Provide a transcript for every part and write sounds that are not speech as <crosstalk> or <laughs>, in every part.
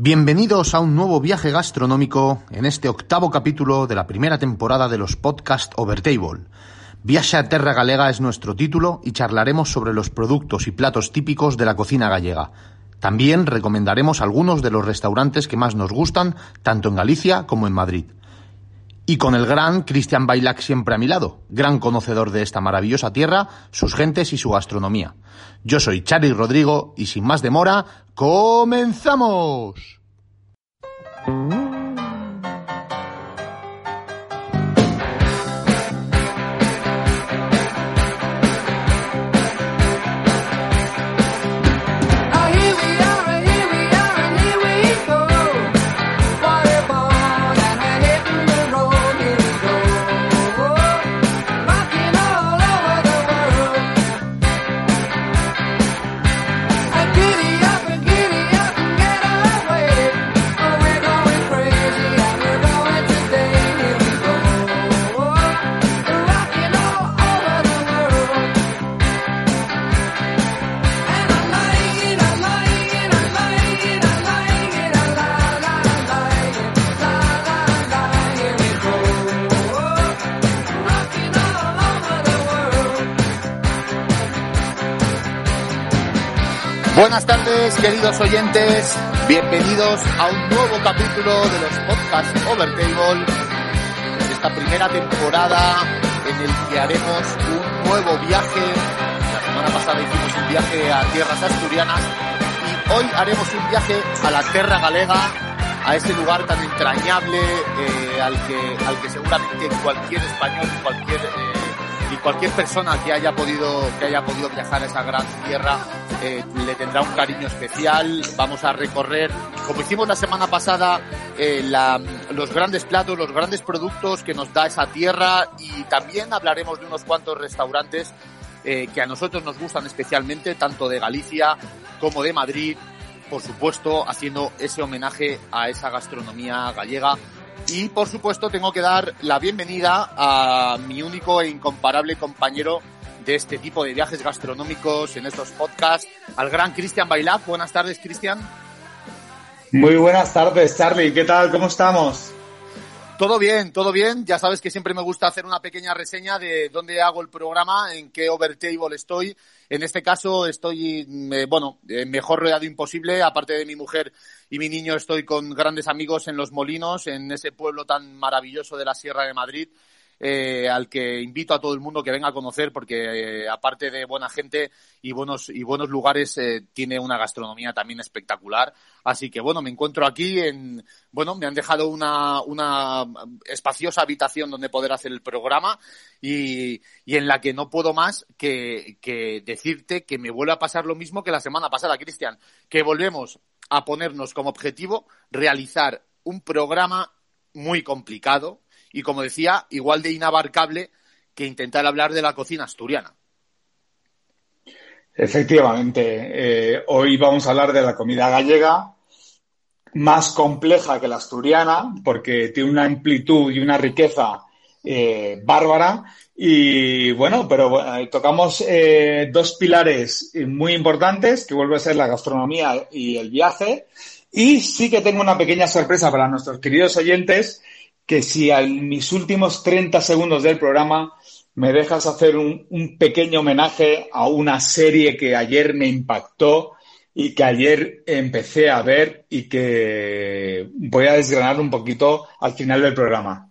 Bienvenidos a un nuevo viaje gastronómico en este octavo capítulo de la primera temporada de los podcast Overtable. Viaje a Terra Galega es nuestro título y charlaremos sobre los productos y platos típicos de la cocina gallega. También recomendaremos algunos de los restaurantes que más nos gustan, tanto en Galicia como en Madrid. Y con el gran Cristian Bailac siempre a mi lado, gran conocedor de esta maravillosa tierra, sus gentes y su gastronomía. Yo soy Charlie Rodrigo y sin más demora, ¡comenzamos! Buenas tardes, queridos oyentes. Bienvenidos a un nuevo capítulo de los podcasts Overtable. Esta primera temporada en el que haremos un nuevo viaje. La semana pasada hicimos un viaje a tierras asturianas y hoy haremos un viaje a la tierra galega, a ese lugar tan entrañable eh, al que al que seguramente cualquier español, cualquier eh, cualquier persona que haya podido que haya podido viajar a esa gran tierra eh, le tendrá un cariño especial. Vamos a recorrer, como hicimos la semana pasada, eh, los grandes platos, los grandes productos que nos da esa tierra y también hablaremos de unos cuantos restaurantes eh, que a nosotros nos gustan especialmente, tanto de Galicia como de Madrid, por supuesto, haciendo ese homenaje a esa gastronomía gallega. Y por supuesto tengo que dar la bienvenida a mi único e incomparable compañero de este tipo de viajes gastronómicos en estos podcasts, al gran Cristian Bailap. Buenas tardes, Cristian. Muy buenas tardes, Charlie. ¿Qué tal? ¿Cómo estamos? Todo bien, todo bien. Ya sabes que siempre me gusta hacer una pequeña reseña de dónde hago el programa, en qué overtable estoy. En este caso estoy, eh, bueno, eh, mejor rodeado imposible. Aparte de mi mujer y mi niño, estoy con grandes amigos en Los Molinos, en ese pueblo tan maravilloso de la Sierra de Madrid eh, al que invito a todo el mundo que venga a conocer porque eh, aparte de buena gente y buenos y buenos lugares eh, tiene una gastronomía también espectacular. Así que bueno me encuentro aquí en bueno me han dejado una una espaciosa habitación donde poder hacer el programa y, y en la que no puedo más que, que decirte que me vuelve a pasar lo mismo que la semana pasada Cristian que volvemos a ponernos como objetivo realizar un programa muy complicado y, como decía, igual de inabarcable que intentar hablar de la cocina asturiana. Efectivamente, eh, hoy vamos a hablar de la comida gallega, más compleja que la asturiana, porque tiene una amplitud y una riqueza eh, bárbara. Y bueno, pero eh, tocamos eh, dos pilares muy importantes, que vuelve a ser la gastronomía y el viaje. Y sí que tengo una pequeña sorpresa para nuestros queridos oyentes, que si en mis últimos 30 segundos del programa me dejas hacer un, un, pequeño homenaje a una serie que ayer me impactó y que ayer empecé a ver y que voy a desgranar un poquito al final del programa.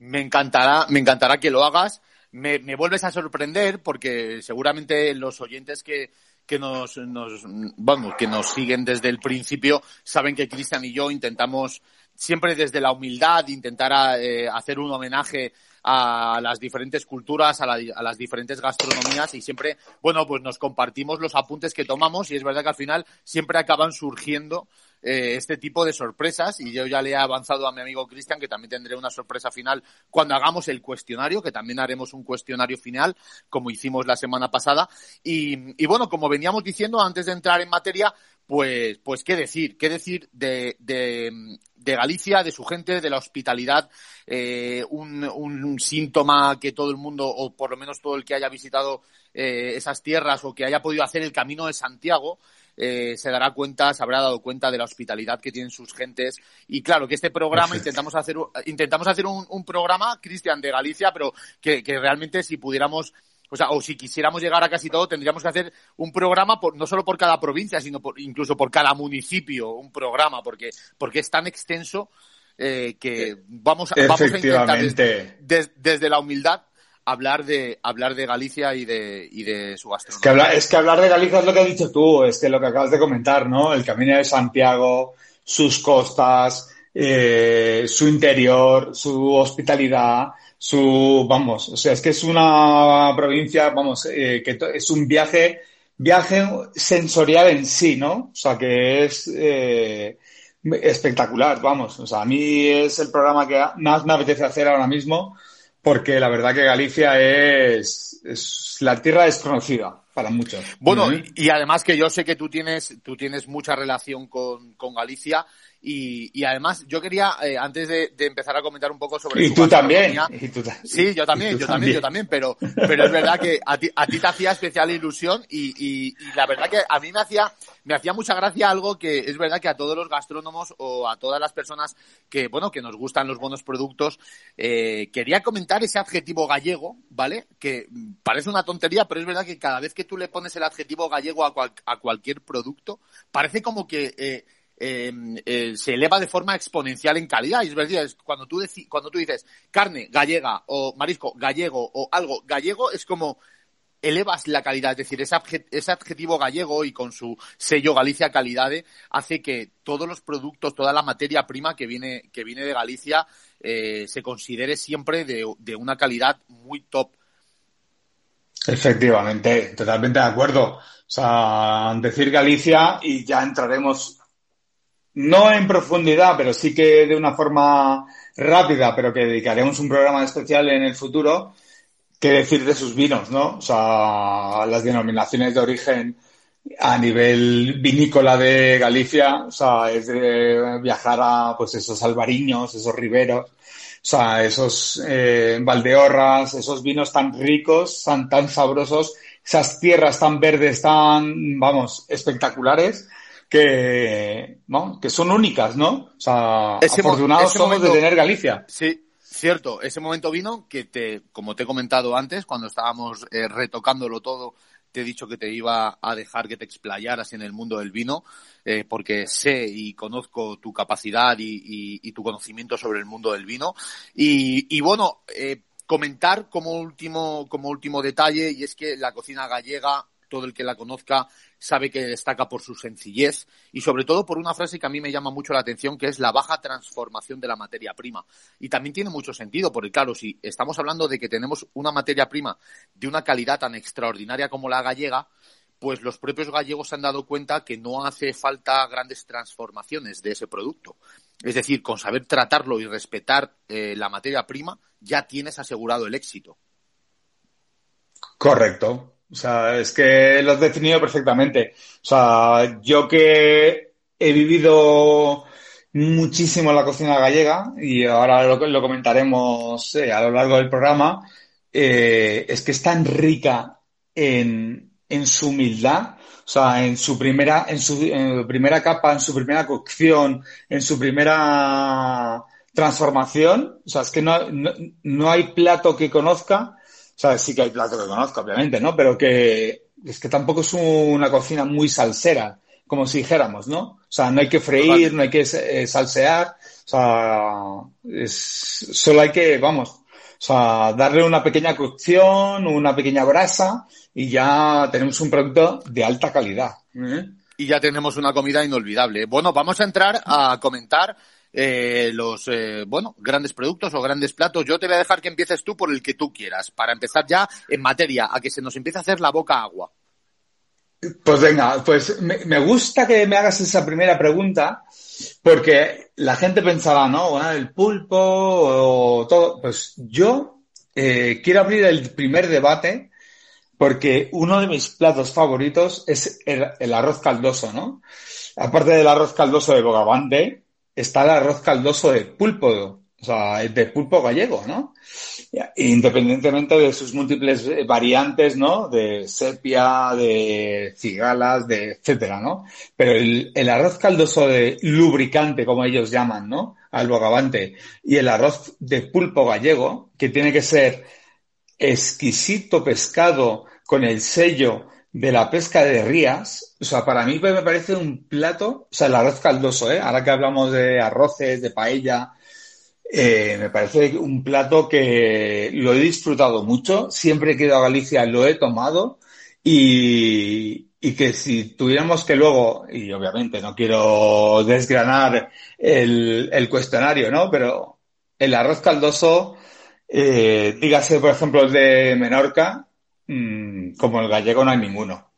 Me encantará, me encantará que lo hagas. Me, me vuelves a sorprender porque seguramente los oyentes que, que nos, nos, vamos, que nos siguen desde el principio saben que Cristian y yo intentamos siempre desde la humildad intentar eh, hacer un homenaje a las diferentes culturas, a, la, a, las diferentes gastronomías y siempre, bueno, pues nos compartimos los apuntes que tomamos y es verdad que al final siempre acaban surgiendo eh, este tipo de sorpresas y yo ya le he avanzado a mi amigo Cristian que también tendré una sorpresa final cuando hagamos el cuestionario, que también haremos un cuestionario final como hicimos la semana pasada. Y, y bueno, como veníamos diciendo antes de entrar en materia, pues, pues qué decir, qué decir de, de, de Galicia, de su gente, de la hospitalidad, eh, un, un, síntoma que todo el mundo, o por lo menos todo el que haya visitado eh, esas tierras o que haya podido hacer el camino de Santiago, eh, se dará cuenta, se habrá dado cuenta de la hospitalidad que tienen sus gentes. Y claro, que este programa intentamos hacer, intentamos hacer un, programa, Cristian, de Galicia, pero que, que realmente si pudiéramos o sea, o si quisiéramos llegar a casi todo, tendríamos que hacer un programa por, no solo por cada provincia, sino por, incluso por cada municipio, un programa, porque, porque es tan extenso eh, que vamos, vamos a intentar desde la humildad hablar de hablar de Galicia y de, y de su gastronomía. Es que, hablar, de Galicia es lo que has dicho tú, es que lo que acabas de comentar, ¿no? El Camino de Santiago, sus costas, eh, su interior, su hospitalidad, su, vamos, o sea, es que es una provincia, vamos, eh, que es un viaje, viaje sensorial en sí, ¿no? O sea, que es eh, espectacular, vamos. O sea, a mí es el programa que más me apetece hacer ahora mismo, porque la verdad que Galicia es, es la tierra desconocida para muchos. Bueno, y, además que yo sé que tú tienes, tú tienes mucha relación con, con Galicia y, y además, yo quería, eh, antes de, de, empezar a comentar un poco sobre... Y tú también. sí, yo también, yo también, yo también, pero, pero es verdad que a ti, a ti te hacía especial ilusión y, y, y, la verdad que a mí me hacía, me hacía mucha gracia algo que es verdad que a todos los gastrónomos o a todas las personas que, bueno, que nos gustan los buenos productos, eh, quería comentar ese adjetivo gallego, ¿vale? Que parece una tontería, pero es verdad que cada vez que tú le pones el adjetivo gallego a, a cualquier producto, parece como que... Eh, Em, eh, se eleva de forma exponencial en calidad. Y es verdad, cuando tú, cuando tú dices carne gallega o marisco gallego o algo gallego, es como elevas la calidad. Es decir, ese, adjetivo gallego y con su sello Galicia Calidad hace que todos los productos, toda la materia prima que viene, que viene de Galicia eh, se considere siempre de, de una calidad muy top. Efectivamente, totalmente de acuerdo. O sea, decir Galicia y ya entraremos no en profundidad, pero sí que de una forma rápida, pero que dedicaremos un programa especial en el futuro, que decir de sus vinos, ¿no? O sea, las denominaciones de origen a nivel vinícola de Galicia, o sea, es de viajar a, pues, esos albariños, esos riberos, o sea, esos eh, valdeorras, esos vinos tan ricos, tan, tan sabrosos, esas tierras tan verdes, tan, vamos, espectaculares, que, ¿no? que son únicas, ¿no? O sea, afortunados somos de tener Galicia. Sí, cierto. Ese momento vino que te, como te he comentado antes, cuando estábamos eh, retocándolo todo, te he dicho que te iba a dejar que te explayaras en el mundo del vino, eh, porque sé y conozco tu capacidad y, y, tu conocimiento sobre el mundo del vino. Y, y bueno, eh, comentar como último, como último detalle, y es que la cocina gallega todo el que la conozca sabe que destaca por su sencillez y sobre todo por una frase que a mí me llama mucho la atención, que es la baja transformación de la materia prima. Y también tiene mucho sentido, porque claro, si estamos hablando de que tenemos una materia prima de una calidad tan extraordinaria como la gallega, pues los propios gallegos se han dado cuenta que no hace falta grandes transformaciones de ese producto. Es decir, con saber tratarlo y respetar eh, la materia prima, ya tienes asegurado el éxito. Correcto. O sea, es que lo has definido perfectamente. O sea, yo que he vivido muchísimo en la cocina gallega y ahora lo, lo comentaremos eh, a lo largo del programa, eh, es que es tan rica en, en su humildad, o sea, en su primera, en su, primera capa, en su primera cocción, en su primera transformación. O sea, es que no, no, no hay plato que conozca sea, sí que hay platos que conozco, obviamente, ¿no? Pero que es que tampoco es una cocina muy salsera, como si dijéramos, ¿no? O sea, no hay que freír, no hay que eh, salsear, o sea, es, solo hay que, vamos, o sea, darle una pequeña cocción, una pequeña brasa y ya tenemos un producto de alta calidad. ¿eh? Y ya tenemos una comida inolvidable. Bueno, vamos a entrar a comentar eh, los, eh, bueno, grandes productos o grandes platos. Yo te voy a dejar que empieces tú por el que tú quieras, para empezar ya en materia, a que se nos empiece a hacer la boca agua. Pues venga, pues me, gusta que me hagas esa primera pregunta, porque la gente pensaba, ¿no? el pulpo o todo. Pues yo eh, quiero abrir el primer debate porque uno de mis platos favoritos es el, el arroz caldoso, ¿no? Aparte del arroz caldoso de Bogavante, está el arroz caldoso de pulpo o sea, de pulpo gallego, ¿no? Independientemente de sus múltiples variantes, ¿no? De sepia, de cigalas, de etcétera, ¿no? Pero el, el arroz caldoso de lubricante, como ellos llaman, ¿no? Al bogavante, y el arroz de pulpo gallego, que tiene que ser exquisito pescado con el sello de la pesca de rías, o sea, para mí me parece un plato, o sea, el arroz caldoso, ¿eh? Ahora que hablamos de arroces, de paella, eh, me parece un plato que lo he disfrutado mucho, siempre que he ido a Galicia lo he tomado y, y que si tuviéramos que luego, y obviamente no quiero desgranar el, el cuestionario, ¿no? Pero el arroz caldoso, eh, dígase, por ejemplo, el de Menorca, mmm, como el gallego no hay ninguno.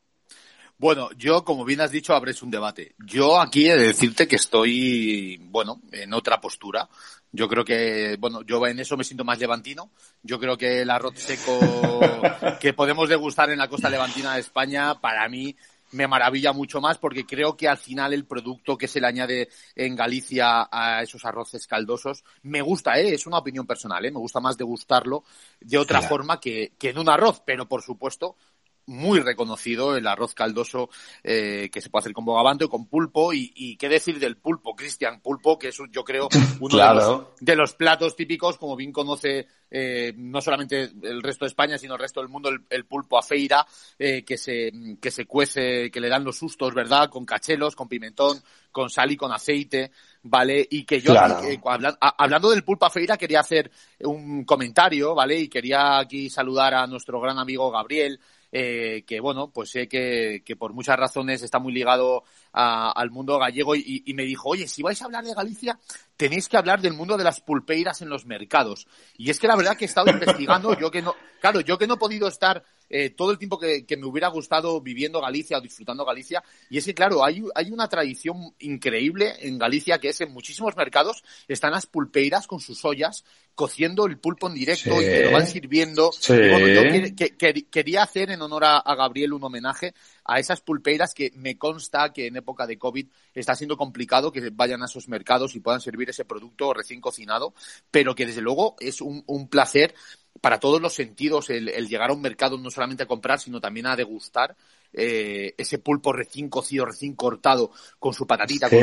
Bueno, yo, como bien has dicho, abres un debate. Yo aquí he de decirte que estoy, bueno, en otra postura. Yo creo que, bueno, yo en eso me siento más levantino. Yo creo que el arroz seco <laughs> que podemos degustar en la costa levantina de España, para mí, me maravilla mucho más porque creo que al final el producto que se le añade en Galicia a esos arroces caldosos me gusta, ¿eh? es una opinión personal, ¿eh? me gusta más degustarlo de otra claro. forma que, que en un arroz, pero por supuesto muy reconocido el arroz caldoso eh, que se puede hacer con bogavante o con pulpo y, y qué decir del pulpo, Cristian Pulpo, que es yo creo <laughs> uno claro. de, los, de, los, platos típicos, como bien conoce eh, no solamente el resto de España, sino el resto del mundo, el, el pulpo a feira, eh, que se, que se cuece, que le dan los sustos, ¿verdad? Con cachelos, con pimentón, con sal y con aceite, ¿vale? Y que yo, claro. eh, habla, hablando del pulpo a feira, quería hacer un comentario, ¿vale? Y quería aquí saludar a nuestro gran amigo Gabriel, eh, que bueno, pues sé que, que, por muchas razones está muy ligado a, al mundo gallego y, y, me dijo, oye, si vais a hablar de Galicia, tenéis que hablar del mundo de las pulpeiras en los mercados. Y es que la verdad que he estado investigando, yo que no, claro, yo que no he podido estar eh, todo el tiempo que, que, me hubiera gustado viviendo Galicia o disfrutando Galicia. Y es que, claro, hay, hay una tradición increíble en Galicia que es en muchísimos mercados están las pulpeiras con sus ollas cociendo el pulpo en directo sí. y te lo van sirviendo. Sí. Y bueno, yo que, que, que, quería hacer en honor a, a, Gabriel un homenaje a esas pulpeiras que me consta que en época de COVID está siendo complicado que vayan a esos mercados y puedan servir ese producto recién cocinado, pero que desde luego es un, un placer para todos los sentidos el, el, llegar a un mercado no solamente a comprar, sino también a degustar eh, ese pulpo recién cocido, recién cortado, con su patatita. Con,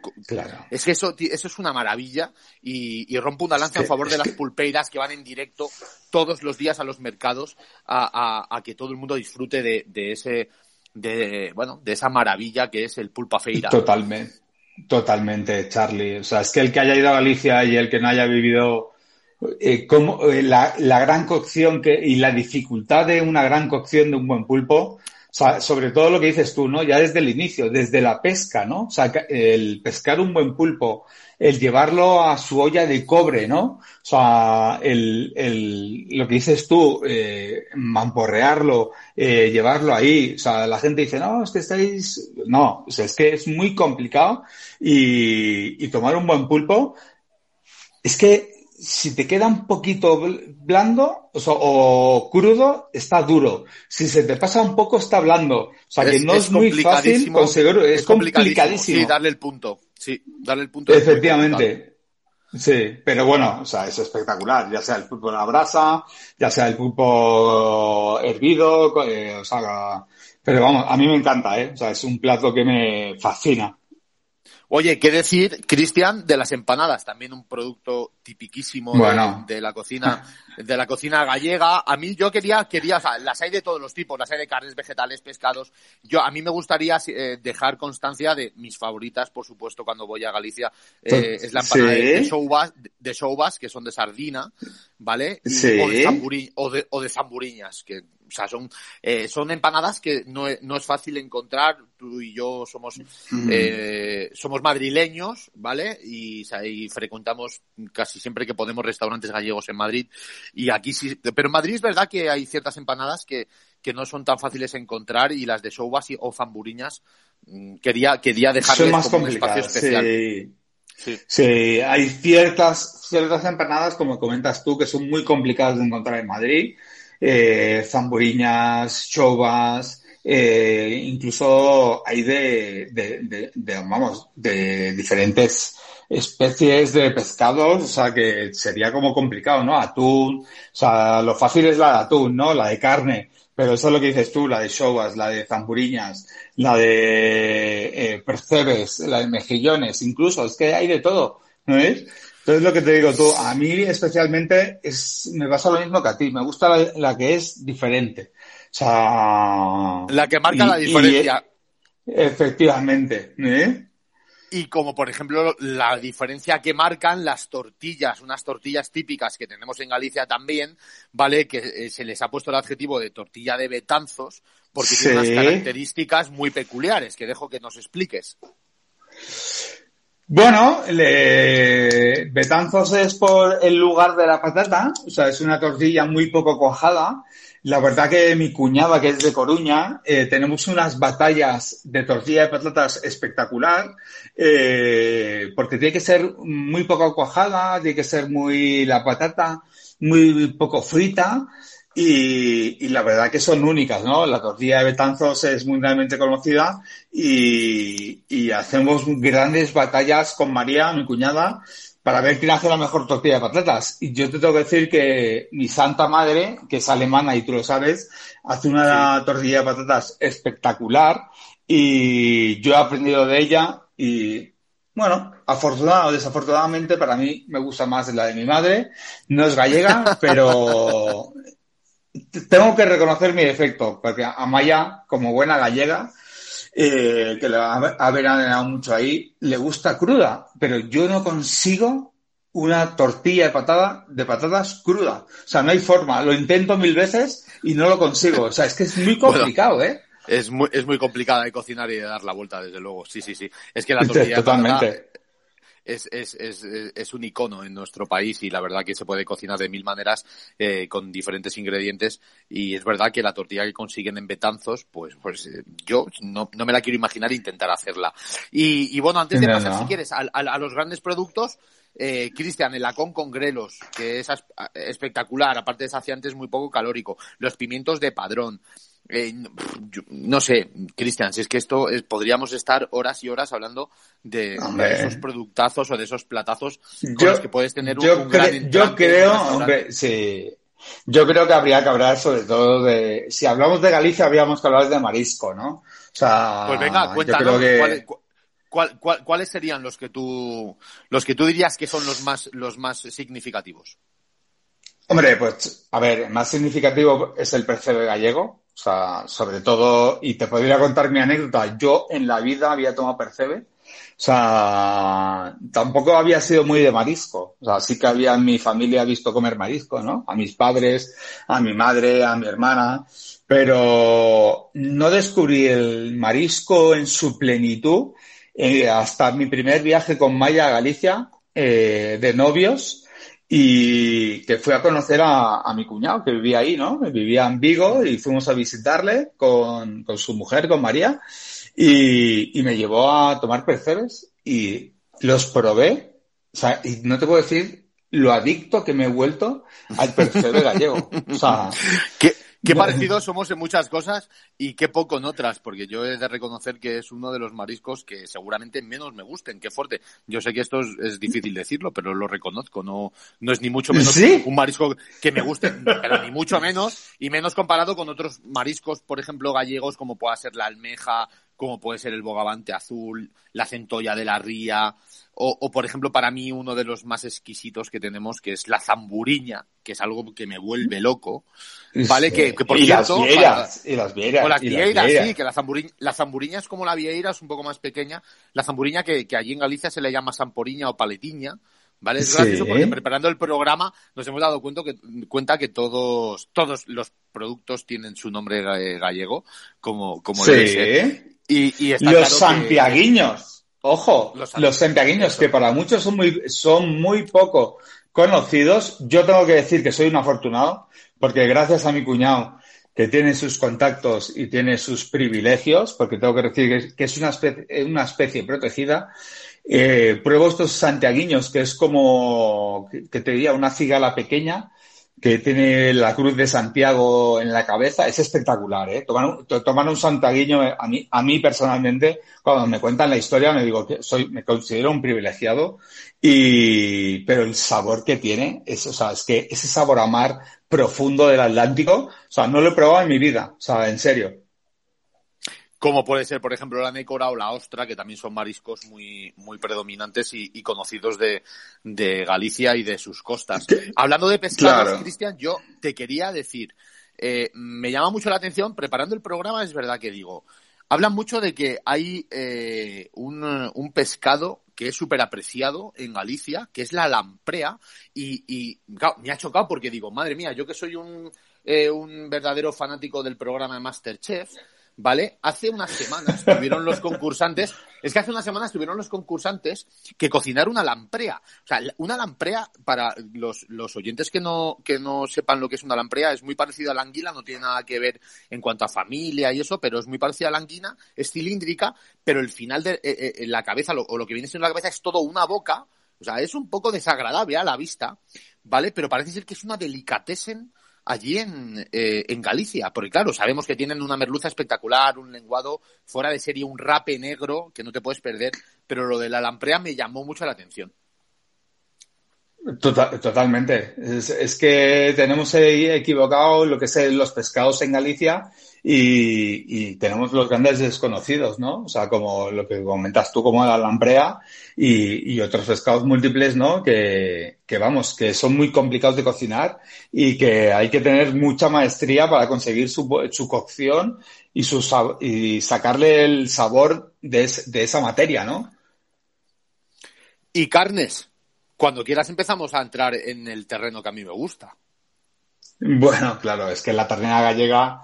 con, claro. Es que eso, eso es una maravilla y, y rompo una lanza en favor de las pulpeiras que van en directo todos los días a los mercados a, a, a que todo el mundo disfrute de, de, ese, de, bueno, de esa maravilla que es el pulpa feira. Totalmente, totalmente, Charlie. O sea, es que el que haya ido a Galicia y el que no haya vivido eh, como, eh, la, la, gran cocción que, y la dificultad de una gran cocción de un buen pulpo, sobre todo lo que dices tú, ¿no? Ya desde el inicio, desde la pesca, ¿no? O sea, el pescar un buen pulpo, el llevarlo a su olla de cobre, ¿no? O sea, el, el, lo que dices tú, eh, mamporrearlo, eh, llevarlo ahí. O sea, la gente dice, no, es que estáis, no, o sea, es que es muy complicado y, y tomar un buen pulpo, es que si te queda un poquito blando o, sea, o, crudo, está duro. Si se te pasa un poco, está blando. O sea, que no es, es muy fácil conseguir, es, es complicadísimo. complicadísimo. Sí, darle el punto. Sí, darle el punto. Efectivamente. Sí, pero bueno, o sea, es espectacular, ya sea el pulpo a la brasa, ya sea el pulpo hervido, eh, o sea, pero vamos, a mí me encanta, ¿eh? O sea, es un plato que me fascina. Oye, ¿qué decir, Cristian, de las empanadas? También un producto tipiquísimo bueno. de, de, la cocina, de la cocina gallega. A mí yo quería, quería, o sea, las hay de todos los tipos, las hay de carnes, vegetales, pescados. Yo, a mí me gustaría eh, dejar constancia de mis favoritas, por supuesto, cuando voy a Galicia, eh, es la empanada ¿Sí? de, shoubas, de shoubas, que son de sardina, ¿vale? Y, sí. o, de zamburi, o, de, o de zamburiñas, que o sea, son, eh, son empanadas que no, no, es fácil encontrar. Tú y yo somos, mm. eh, somos madrileños, ¿vale? Y, y, frecuentamos casi siempre que podemos restaurantes gallegos en Madrid. Y aquí sí, pero en Madrid es verdad que hay ciertas empanadas que, que no son tan fáciles de encontrar y las de Soubas o Zamburiñas mm, quería, quería dejarles más como un espacio especial. Sí. Sí. sí. hay ciertas, ciertas empanadas, como comentas tú, que son muy complicadas de encontrar en Madrid eh, chovas, eh, incluso hay de, de, de, vamos, de diferentes especies de pescados, o sea que sería como complicado, ¿no? Atún, o sea, lo fácil es la de atún, ¿no? La de carne, pero eso es lo que dices tú, la de showas, la de zamburiñas, la de eh, percebes, la de mejillones, incluso, es que hay de todo, ¿no es? Entonces lo que te digo tú, a mí especialmente es, me pasa lo mismo que a ti, me gusta la, que es diferente. O sea... La que marca la diferencia. efectivamente, ¿eh? Y como por ejemplo la diferencia que marcan las tortillas, unas tortillas típicas que tenemos en Galicia también, ¿vale? Que eh, se les ha puesto el adjetivo de tortilla de betanzos porque tiene unas características muy peculiares que dejo que nos expliques. Bueno, Betanzos es por el lugar de la patata, o sea, es una tortilla muy poco cuajada. La verdad que mi cuñada, que es de Coruña, eh, tenemos unas batallas de tortilla de patatas espectacular, eh, porque tiene que ser muy poco cuajada, tiene que ser muy la patata, muy poco frita, y, la verdad que son únicas, ¿no? La tortilla de Betanzos es mundialmente conocida y, y hacemos grandes batallas con María, mi cuñada, para ver quién hace la mejor tortilla de patatas. Y yo te tengo que decir que mi santa madre, que es alemana y tú lo sabes, hace una tortilla de patatas espectacular y yo he aprendido de ella y bueno, afortunado o desafortunadamente para mí me gusta más la de mi madre. No es gallega, <laughs> pero tengo que reconocer mi defecto, porque a Maya, como buena gallega, eh, que le ha veraneado mucho ahí, le gusta cruda, pero yo no consigo una tortilla de patada de patatas cruda. O sea, no hay forma. Lo intento mil veces y no lo consigo. O sea, es que es muy <laughs> complicado, ¿eh? Es muy, es muy complicada de cocinar y de dar la vuelta, desde luego. Sí, sí, sí. Es que la tortilla Totalmente es, es, es, es, un icono en nuestro país y la verdad que se puede cocinar de mil maneras eh, con diferentes ingredientes y es verdad que la tortilla que consiguen en Betanzos, pues, pues eh, yo no, no me la quiero imaginar intentar hacerla. Y, y bueno, antes de pasar, si quieres, a, a, los grandes productos, eh, Cristian, el lacón con grelos, que es espectacular, aparte de saciante es muy poco calórico. Los pimientos de padrón. Eh, no sé, Cristian, si es que esto podríamos estar horas y horas hablando de, esos productazos o de esos platazos con los que puedes tener un, yo Yo creo, hombre, sí. Yo creo que habría que hablar sobre todo de, si hablamos de Galicia, habríamos que hablar de marisco, ¿no? O sea, pues venga, cuéntanos, ¿cuáles, serían los que tú, los que tú dirías que son los más, los más significativos? Hombre, pues, a ver, el más significativo es el percebe gallego, o sea, sobre todo, y te podría contar mi anécdota, yo en la vida había tomado percebe, o sea, tampoco había sido muy de marisco, o sea, sí que había en mi familia visto comer marisco, ¿no? A mis padres, a mi madre, a mi hermana, pero no descubrí el marisco en su plenitud eh, hasta mi primer viaje con Maya a Galicia, eh, de novios, y que fui a conocer a, mi cuñado que vivía ahí, ¿no? Vivía en Vigo y fuimos a visitarle con, con su mujer, con María, y, y, me llevó a tomar percebes y los probé. O sea, y no te puedo decir lo adicto que me he vuelto al percebe gallego. O sea, <laughs> ¿Qué, Qué parecidos somos en muchas cosas y qué poco en otras, porque yo he de reconocer que es uno de los mariscos que seguramente menos me gusten, qué fuerte. Yo sé que esto es, difícil decirlo, pero lo reconozco, no, no es ni mucho menos un marisco que me guste, pero ni mucho menos, y menos comparado con otros mariscos, por ejemplo, gallegos, como pueda ser la almeja, como puede ser el bogavante azul, la centolla de la ría, o, o, por ejemplo, para mí uno de los más exquisitos que tenemos, que es la zamburiña, que es algo que me vuelve loco. ¿Vale? Que, por y cierto. Las vieiras, y las vieiras. O las vieiras, sí, que la zamburiña, la zamburiña es como la vieira, es un poco más pequeña. La zamburiña que, que allí en Galicia se le llama zamporiña o paletiña. ¿Vale? Es gracioso porque preparando el programa nos hemos dado cuenta que, cuenta que todos, todos los productos tienen su nombre gallego, como, como sí. Y, y está los santiaguiños. Ojo, los, santiaguiños, que para muchos son muy, son muy poco conocidos. Yo tengo que decir que soy un afortunado, porque gracias a mi cuñado, que tiene sus contactos y tiene sus privilegios, porque tengo que decir que es una especie, una especie protegida, eh, pruebo estos santiaguiños, que es como, que te diría, una cigala pequeña, que tiene la cruz de Santiago en la cabeza, es espectacular, ¿eh? Tomar un, tomar un santaguiño, a mí, a mí personalmente, cuando me cuentan la historia, me digo que soy, me considero un privilegiado y, pero el sabor que tiene, es, o sea, es que ese sabor a mar profundo del Atlántico, o sea, no lo he probado en mi vida, o sea, en serio como puede ser, por ejemplo, la nécora o la ostra, que también son mariscos muy, muy predominantes y, conocidos de, Galicia y de sus costas. Hablando de pescados, Cristian, yo te quería decir, eh, me llama mucho la atención, preparando el programa, es verdad que digo, hablan mucho de que hay eh, un, pescado que es súper apreciado en Galicia, que es la lamprea, y, me ha chocado porque digo, madre mía, yo que soy un, eh, un verdadero fanático del programa de Masterchef, ¿vale? Hace unas semanas tuvieron los concursantes, es que hace unas semanas tuvieron los concursantes que cocinar una lamprea. O sea, una lamprea, para los, los oyentes que no, que no sepan lo que es una lamprea, es muy parecido a la anguila, no tiene nada que ver en cuanto a familia y eso, pero es muy parecida a la anguila, es cilíndrica, pero el final de eh, eh, la cabeza, o lo que viene siendo la cabeza, es todo una boca, o sea, es un poco desagradable a la vista, ¿vale? Pero parece ser que es una delicatessen allí en, eh, en Galicia, porque claro, sabemos que tienen una merluza espectacular, un lenguado fuera de serie, un rape negro que no te puedes perder, pero lo de la lamprea me llamó mucho la atención. Total, totalmente. Es, que tenemos equivocado lo que es los pescados en Galicia y, tenemos los grandes desconocidos, ¿no? O sea, como lo que comentas tú, como la lamprea y, otros pescados múltiples, ¿no? Que, que, vamos, que son muy complicados de cocinar y que hay que tener mucha maestría para conseguir su, su cocción y, su, y sacarle el sabor de, de esa materia, ¿no? Y carnes. Cuando quieras empezamos a entrar en el terreno que a mí me gusta. Bueno, claro, es que la ternera gallega,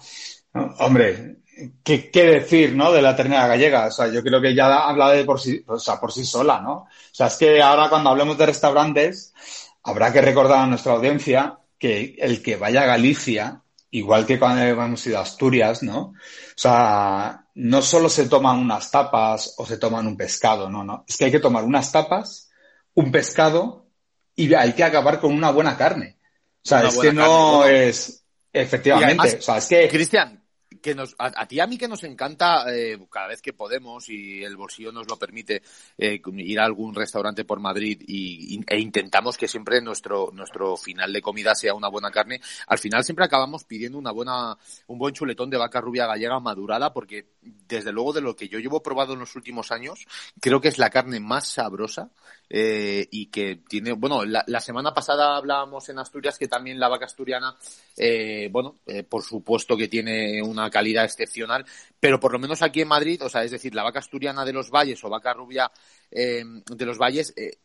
hombre, ¿qué, ¿qué, decir, no? De la ternera gallega. O sea, yo creo que ya habla de por sí, o sea, por sí sola, ¿no? O sea, es que ahora cuando hablemos de restaurantes, habrá que recordar a nuestra audiencia que el que vaya a Galicia, igual que cuando hemos ido a Asturias, ¿no? O sea, no solo se toman unas tapas o se toman un pescado, no, no. Es que hay que tomar unas tapas un pescado y hay que acabar con una buena carne. O sea, es que no es. Efectivamente. o sea, es que. Cristian, que nos, a, ti y a mí que nos encanta eh, cada vez que podemos y el bolsillo nos lo permite eh, ir a algún restaurante por Madrid y, e intentamos que siempre nuestro nuestro final de comida sea una buena carne. Al final siempre acabamos pidiendo una buena un buen chuletón de vaca rubia gallega madurada porque desde luego de lo que yo llevo probado en los últimos años creo que es la carne más sabrosa eh, y que tiene bueno la, la, semana pasada hablábamos en Asturias que también la vaca asturiana eh, bueno eh, por supuesto que tiene una calidad excepcional, pero por lo menos aquí en Madrid, o sea, es decir, la vaca asturiana de los valles o vaca rubia eh, de los valles eh,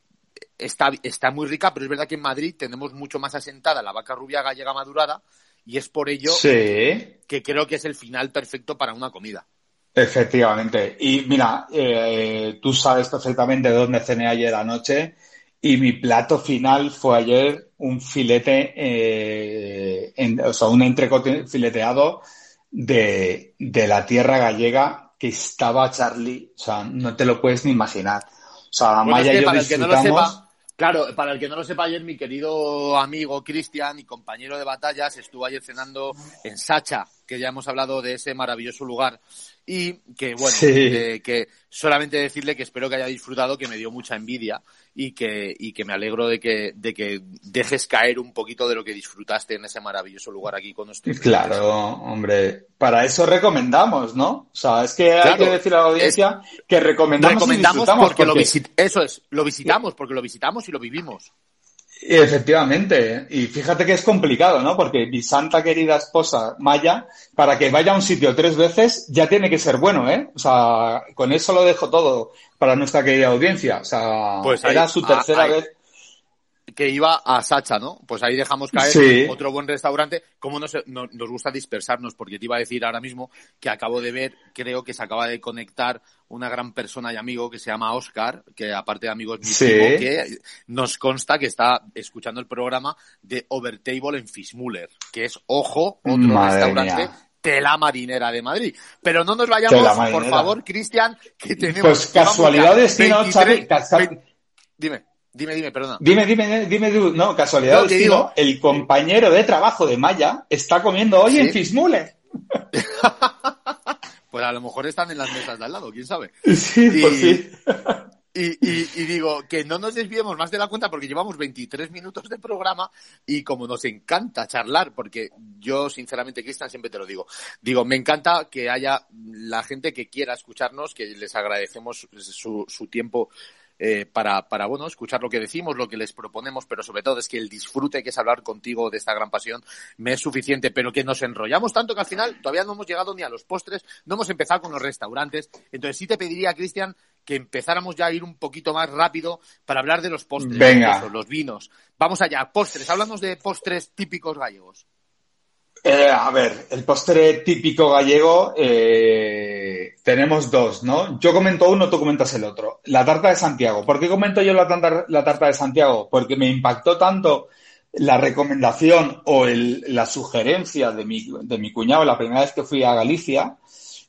está, está muy rica, pero es verdad que en Madrid tenemos mucho más asentada la vaca rubia gallega madurada y es por ello que creo que es el final perfecto para una comida. Efectivamente. Y mira, eh, tú sabes perfectamente dónde cené ayer anoche y mi plato final fue ayer un filete, o sea, un entrecote fileteado de, de la tierra gallega que estaba Charlie, o sea, no te lo puedes ni imaginar. O sea, Maya y yo para disfrutamos... El que no lo sepa, claro, para el que no lo sepa ayer, mi querido amigo Cristian y compañero de batallas estuvo ayer cenando en Sacha, que ya hemos hablado de ese maravilloso lugar y que bueno, que solamente decirle que espero que haya disfrutado, que me dio mucha envidia y que, y que me alegro de que, de que dejes caer un poquito de lo que disfrutaste en ese maravilloso lugar aquí con nosotros. Claro, hombre, para eso recomendamos, ¿no? O sea, es que hay que decir a la audiencia que recomendamos, recomendamos porque, Lo eso es, lo visitamos porque lo visitamos y lo vivimos. Efectivamente, y fíjate que es complicado, ¿no? Porque mi santa querida esposa, Maya, para que vaya a un sitio tres veces, ya tiene que ser bueno, ¿eh? O sea, con eso lo dejo todo para nuestra querida audiencia. O sea, pues era su tercera vez que iba a Sacha, ¿no? Pues ahí dejamos caer otro buen restaurante. ¿Cómo nos, nos, gusta dispersarnos? Porque te iba a decir ahora mismo que acabo de ver, creo que se acaba de conectar una gran persona y amigo que se llama Oscar, que aparte de amigo es mi que nos consta que está escuchando el programa de Overtable en Fishmuller, que es, ojo, otro restaurante tela marinera de Madrid. Pero no nos vayamos, por favor, Cristian, que tenemos... Pues casualidades, ¿no, Dime. Dime, dime, perdona. Dime, dime, dime, no, casualidad, no, digo, el compañero de trabajo de Maya está comiendo hoy en Fismule. <laughs> pues a lo mejor están en las mesas de al lado, quién sabe. <laughs> Sí, pues sí. Y, digo, que no nos desviemos más de la cuenta porque llevamos 23 minutos de programa y como nos encanta charlar, porque yo sinceramente, Cristian, siempre te lo digo, digo, me encanta que haya la gente que quiera escucharnos, que les agradecemos su, su tiempo eh, para, para, bueno, escuchar lo que decimos, lo que les proponemos, pero sobre todo es que el disfrute que es hablar contigo de esta gran pasión me es suficiente, pero que nos enrollamos tanto que al final todavía no hemos llegado ni a los postres, no hemos empezado con los restaurantes. Entonces sí te pediría, Cristian, que empezáramos ya a ir un poquito más rápido para hablar de los postres, Venga. los vinos. Vamos allá, postres, hablamos de postres típicos gallegos. Eh, a ver, el postre típico gallego eh, tenemos dos, ¿no? Yo comento uno, tú comentas el otro. La tarta de Santiago. ¿Por qué comento yo la, tarta, la tarta de Santiago? Porque me impactó tanto la recomendación o la sugerencia de mi, de mi cuñado la primera vez que fui a Galicia,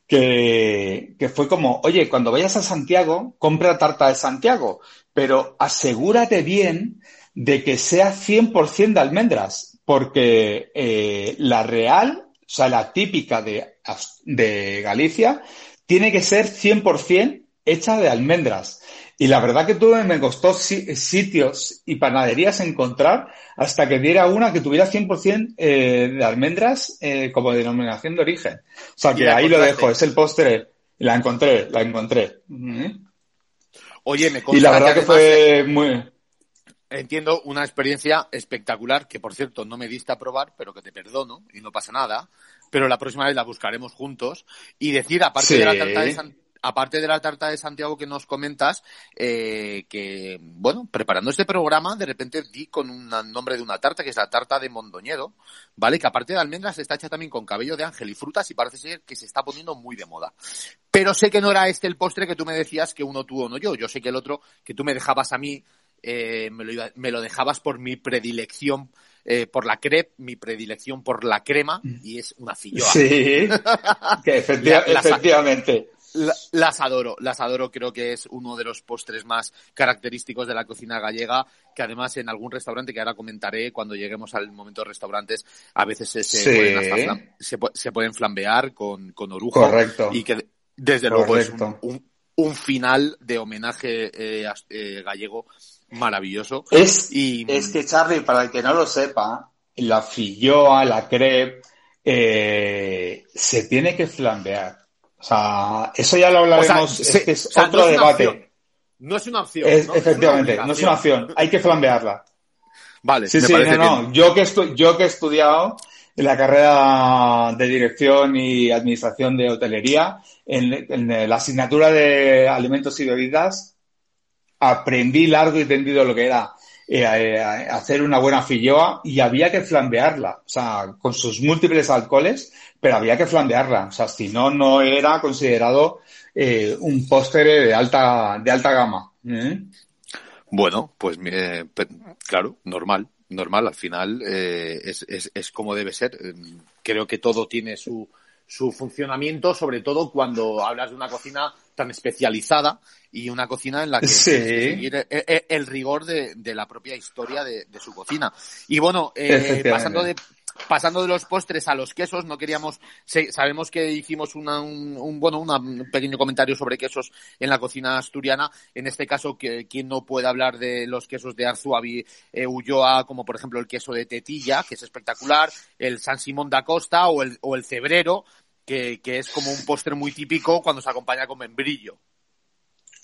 que, que fue como, oye, cuando vayas a Santiago, compra tarta de Santiago, pero asegúrate bien de que sea 100% de almendras, porque eh, la real, o sea, la típica de, de Galicia, tiene que ser 100% hecha de almendras. Y la verdad que tuve, me costó sitios y panaderías encontrar hasta que diera una que tuviera 100% eh, de almendras eh, como denominación de origen. O sea que ahí lo dejo, es el postre. La encontré, la encontré. Oye, me Y la verdad que, fue muy entiendo una experiencia espectacular que, por cierto, no me diste a probar, pero que te perdono y no pasa nada. Pero la próxima vez la buscaremos juntos y decir, aparte de la tarta de aparte de la tarta de Santiago que nos comentas, eh, que, bueno, preparando este programa, de repente di con un nombre de una tarta, que es la tarta de Mondoñedo, ¿vale? Que aparte de almendras está hecha también con cabello de ángel y frutas y parece ser que se está poniendo muy de moda. Pero sé que no era este el postre que tú me decías que uno tú o no yo. Yo sé que el otro que tú me dejabas a mí eh, me, lo me, lo dejabas por mi predilección eh, por la crepe, mi predilección por la crema, y es una filloa. Sí, <laughs> que efectivamente. las adoro, las adoro, creo que es uno de los postres más característicos de la cocina gallega, que además en algún restaurante, que ahora comentaré cuando lleguemos al momento de restaurantes, a veces se, se, pueden, flambear con, con orujo. Correcto. Y que desde luego es un, un, final de homenaje eh, gallego maravilloso. Es, y... es que, Charlie, para el que no lo sepa, la filloa, la crepe, eh, se tiene que flambear. O sea, eso ya lo hablaremos, es, otro debate. No es una opción. Efectivamente, no es una opción. Hay que flambearla. Vale, sí, sí, no, no. Yo que, yo que he estudiado en la carrera de dirección y administración de hotelería, en, en la asignatura de alimentos y bebidas, aprendí largo y tendido lo que era eh, eh, hacer una buena filloa y había que flambearla, o sea, con sus múltiples alcoholes, pero había que flambearla, o sea, si no, no era considerado eh, un postre de alta, de alta gama. Bueno, pues claro, normal, normal, al final es, es, es como debe ser. Creo que todo tiene su, su funcionamiento, sobre todo cuando hablas de una cocina tan especializada y una cocina en la que seguir eh, eh, el, rigor de, la propia historia de, su cocina. Y bueno, eh, pasando de pasando de los postres a los quesos, no queríamos, sabemos que hicimos un, bueno, un pequeño comentario sobre quesos en la cocina asturiana. En este caso, que, ¿quién no puede hablar de los quesos de Arzuavi eh, Ulloa, como por ejemplo el queso de Tetilla, que es espectacular, el San Simón da Costa o el, o el Cebrero, que, que es como un postre muy típico cuando se acompaña con membrillo.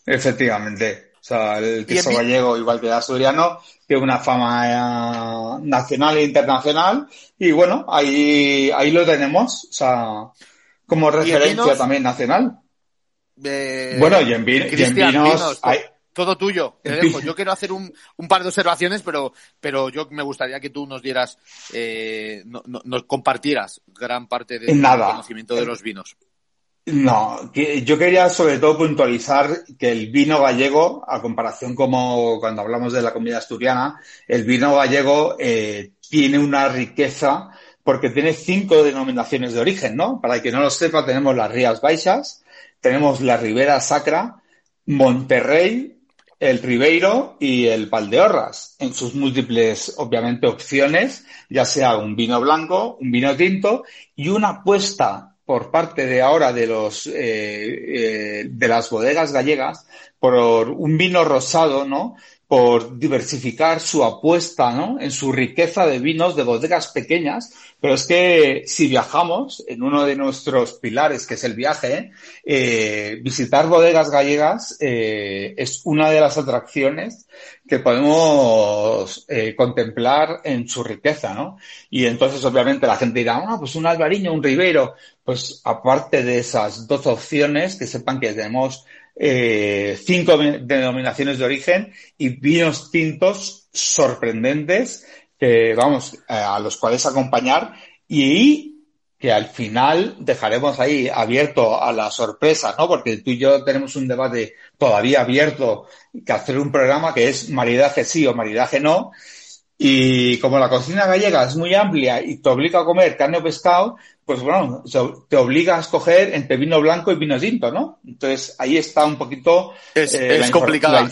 Efectivamente. O sea, el queso gallego, igual que el asturiano, tiene una fama eh, nacional e internacional. Y bueno, ahí, ahí lo tenemos. O sea, como referencia también nacional. bueno, y en, vinos, todo tuyo. Te dejo. Yo quiero hacer un, un, par de observaciones, pero, pero yo me gustaría que tú nos dieras, eh, nos compartieras gran parte del conocimiento de los vinos. No, yo quería sobre todo puntualizar que el vino gallego, a comparación como cuando hablamos de la comida asturiana, el vino gallego eh, tiene una riqueza porque tiene cinco denominaciones de origen, ¿no? Para el que no lo sepa, tenemos las Rías Baixas, tenemos la Ribera Sacra, Monterrey, el Ribeiro y el Valdeorras, en sus múltiples, obviamente, opciones, ya sea un vino blanco, un vino tinto y una apuesta por parte de ahora de los eh, eh, de las bodegas gallegas por un vino rosado, ¿no? por diversificar su apuesta ¿no? en su riqueza de vinos de bodegas pequeñas, pero es que si viajamos en uno de nuestros pilares, que es el viaje, eh, visitar bodegas gallegas eh, es una de las atracciones que podemos eh, contemplar en su riqueza, ¿no? Y entonces obviamente la gente dirá, ah, pues un albariño, un ribero, pues aparte de esas dos opciones, que sepan que tenemos cinco denominaciones de origen y vinos tintos sorprendentes que vamos eh, a los cuales acompañar y que al final dejaremos ahí abierto a la sorpresa, ¿no? Porque tú y yo tenemos un debate todavía abierto que hacer un programa que es maridaje sí o maridaje no. Y como la cocina gallega es muy amplia y te obliga a comer carne o pescado, pues bueno, te obliga a escoger entre vino blanco y vino tinto, ¿no? Entonces ahí está un poquito. Es, eh, complicada,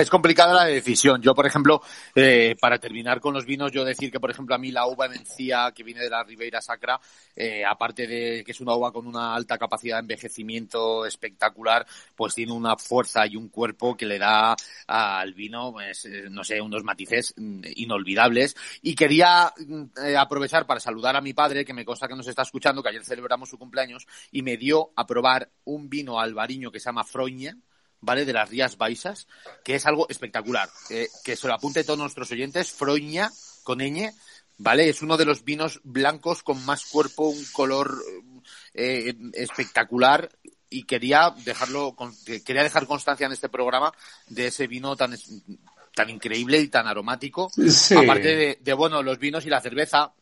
es, complicada la decisión. Yo, por ejemplo, eh, para terminar con los vinos, yo decir que, por ejemplo, a mí la uva encía que viene de la Ribeira Sacra, eh, aparte de que es una uva con una alta capacidad de envejecimiento espectacular, pues tiene una fuerza y un cuerpo que le da al vino, pues, no sé, unos matices mm, inolvidables. Y quería mm, aprovechar para saludar a mi padre, que me consta que nos está escuchando, que ayer celebramos su cumpleaños, y me dio a probar un vino albariño que se llama Froña, ¿vale? De las Rías Baixas, que es algo espectacular. Eh, que se lo apunte todos nuestros oyentes, Froña, con ñ, ¿vale? Es uno de los vinos blancos con más cuerpo, un color eh, espectacular y quería dejarlo, quería dejar constancia en este programa de ese vino tan tan increíble y tan aromático. Aparte de, de, bueno, los vinos y la cerveza,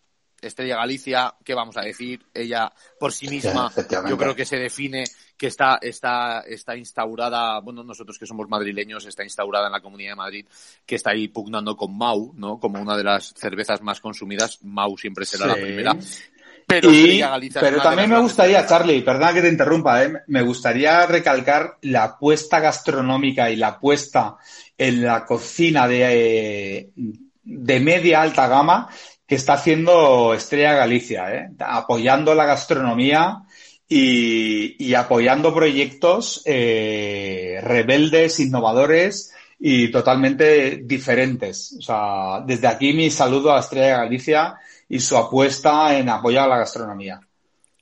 Estrella Galicia, ¿qué vamos a decir? Ella por sí misma, yo creo que se define que está, está, está instaurada, bueno, nosotros que somos madrileños, está instaurada en la Comunidad de Madrid, que está ahí pugnando con Mau, ¿no? Como una de las cervezas más consumidas. Mau siempre será la primera. Pero, pero también me gustaría, Charlie, perdona que te interrumpa, ¿eh? me gustaría recalcar la apuesta gastronómica y la apuesta en la cocina de, eh, de media alta gama que está haciendo Estrella Galicia, ¿eh? apoyando la gastronomía y, apoyando proyectos eh, rebeldes, innovadores y totalmente diferentes. O sea, desde aquí mi saludo a Estrella Galicia y su apuesta en apoyar a la gastronomía.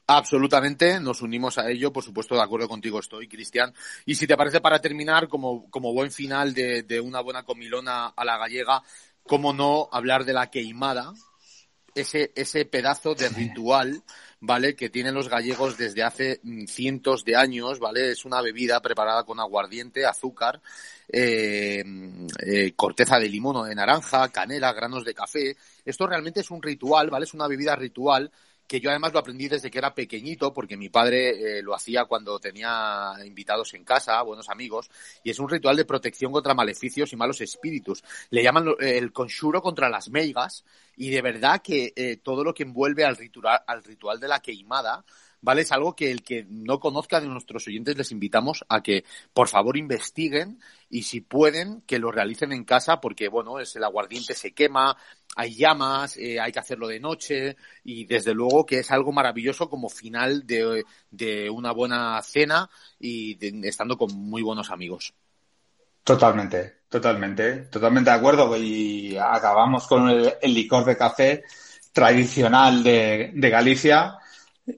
Absolutamente, nos unimos a ello, por supuesto, de acuerdo contigo estoy, Cristian. Y si te parece, para terminar, como, como buen final de, de una buena comilona a la gallega, cómo no hablar de la queimada, ese, ese pedazo de ritual, ¿vale? Que tienen los gallegos desde hace mm, cientos de años, ¿vale? Es una bebida preparada con aguardiente, azúcar, eh, eh, corteza de limón o de naranja, canela, granos de café. Esto realmente es un ritual, ¿vale? Es una bebida ritual que yo además lo aprendí desde que era pequeñito, porque mi padre eh, lo hacía cuando tenía invitados en casa, buenos amigos, y es un ritual de protección contra maleficios y malos espíritus. Le llaman el conjuro contra las meigas, y de verdad que eh, todo lo que envuelve al ritual, al ritual de la queimada, ¿vale? Es algo que el que no conozca de nuestros oyentes les invitamos a que por favor investiguen y si pueden que lo realicen en casa porque bueno, es el aguardiente se quema, hay llamas, eh, hay que hacerlo de noche y desde luego que es algo maravilloso como final de, de una buena cena y estando con muy buenos amigos. Totalmente, totalmente, totalmente de acuerdo. Y acabamos con el, licor de café tradicional de, de Galicia,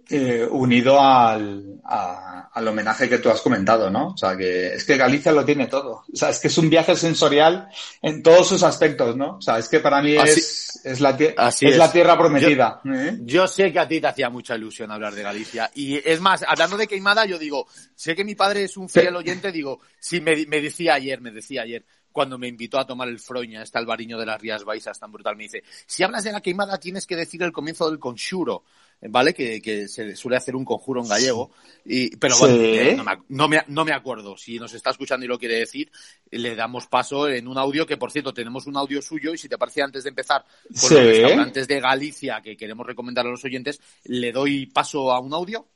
eh, unido al, al homenaje que tú has comentado, ¿no? O sea, que es que Galicia lo tiene todo. O sea, es que es un viaje sensorial en todos sus aspectos, ¿no? O sea, es que para mí es, es, la, es, la tierra prometida. ¿eh? Yo, sé que a ti te hacía mucha ilusión hablar de Galicia. Y es más, hablando de queimada, yo digo, sé que mi padre es un fiel oyente, digo, sí, me, me decía ayer, me decía ayer, cuando me invitó a tomar el Froña, este albariño de las Rías Baixas tan brutal, me dice, si hablas de la queimada tienes que decir el comienzo del conxuro, ¿vale? Que, que se suele hacer un conjuro en gallego, y, pero bueno, eh, no, me, no, me, no, me, acuerdo. Si nos está escuchando y lo quiere decir, le damos paso en un audio que, por cierto, tenemos un audio suyo y si te parece antes de empezar con los restaurantes de Galicia que queremos recomendar a los oyentes, le doy paso a un audio.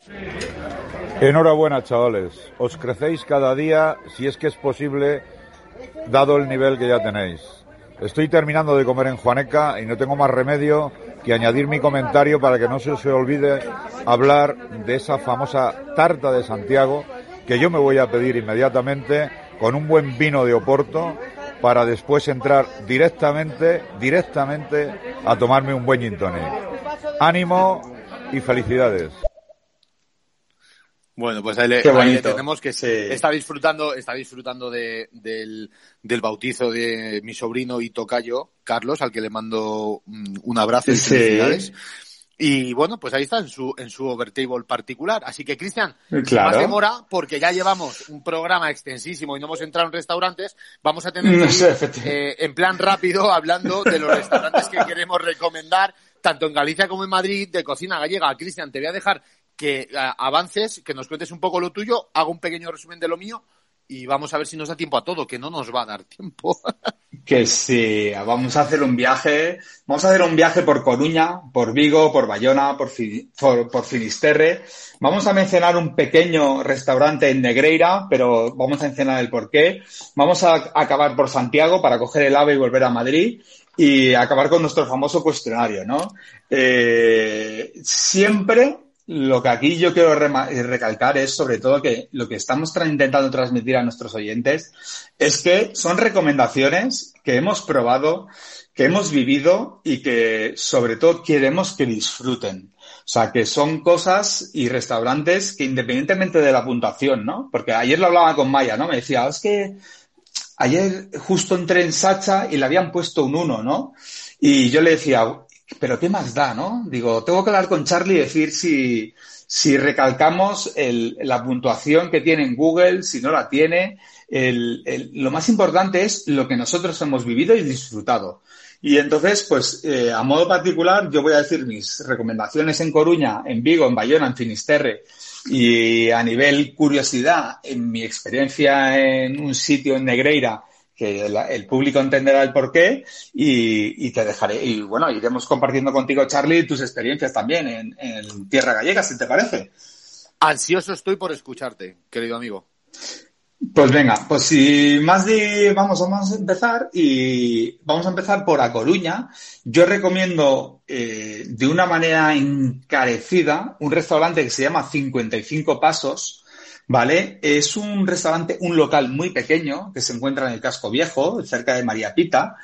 Sí. Enhorabuena, chavales. Os crecéis cada día, si es que es posible, dado el nivel que ya tenéis. Estoy terminando de comer en Juaneca y no tengo más remedio que añadir mi comentario para que no se os olvide hablar de esa famosa tarta de Santiago que yo me voy a pedir inmediatamente con un buen vino de Oporto para después entrar directamente, directamente a tomarme un buen gin. Ánimo y felicidades. Bueno, pues ahí le, tenemos que está disfrutando, está disfrutando de, del, del, bautizo de mi sobrino y tocayo, Carlos, al que le mando un abrazo y felicidades. Y bueno, pues ahí está en su, en su overtable particular. Así que, Cristian, claro. más demora, porque ya llevamos un programa extensísimo y no hemos entrado en restaurantes, vamos a tener eh, en plan rápido hablando de los restaurantes que queremos recomendar, tanto en Galicia como en Madrid, de cocina gallega. Cristian, te voy a dejar que avances, que nos cuentes un poco lo tuyo, hago un pequeño resumen de lo mío y vamos a ver si nos da tiempo a todo, que no nos va a dar tiempo. <laughs> que sí, vamos a hacer un viaje, vamos a hacer un viaje por Coruña, por Vigo, por Bayona, por, por, Finisterre. Vamos a mencionar un pequeño restaurante en Negreira, pero vamos a mencionar el porqué. Vamos a acabar por Santiago para coger el AVE y volver a Madrid y acabar con nuestro famoso cuestionario, ¿no? Eh, siempre lo que aquí yo quiero eh, recalcar es sobre todo que lo que estamos intentando transmitir a nuestros oyentes es que son recomendaciones que hemos probado, que hemos vivido y que sobre todo queremos que disfruten. O sea, que son cosas y restaurantes que independientemente de la puntuación, ¿no? Porque ayer lo hablaba con Maya, ¿no? Me decía, es que ayer justo entré en Sacha y le habían puesto un 1, ¿no? Y yo le decía, pero ¿qué más da, no? Digo, tengo que hablar con Charlie y decir si, si recalcamos la puntuación que tiene en Google, si no la tiene. Lo más importante es lo que nosotros hemos vivido y disfrutado. Y entonces, pues, eh, a modo particular, yo voy a decir mis recomendaciones en Coruña, en Vigo, en Bayona, en Finisterre, y a nivel curiosidad, en mi experiencia en un sitio en Negreira, que el público entenderá el porqué y, y, te dejaré. Y bueno, iremos compartiendo contigo, Charlie, tus experiencias también en, en tierra gallega, si te parece. Ansioso estoy por escucharte, querido amigo. Pues venga, pues si más de vamos, vamos a empezar y vamos a empezar por A Coruña. Yo recomiendo eh, de una manera encarecida un restaurante que se llama 55 Pasos, ¿vale? Es un restaurante, un local muy pequeño que se encuentra en el casco viejo, cerca de María Pita,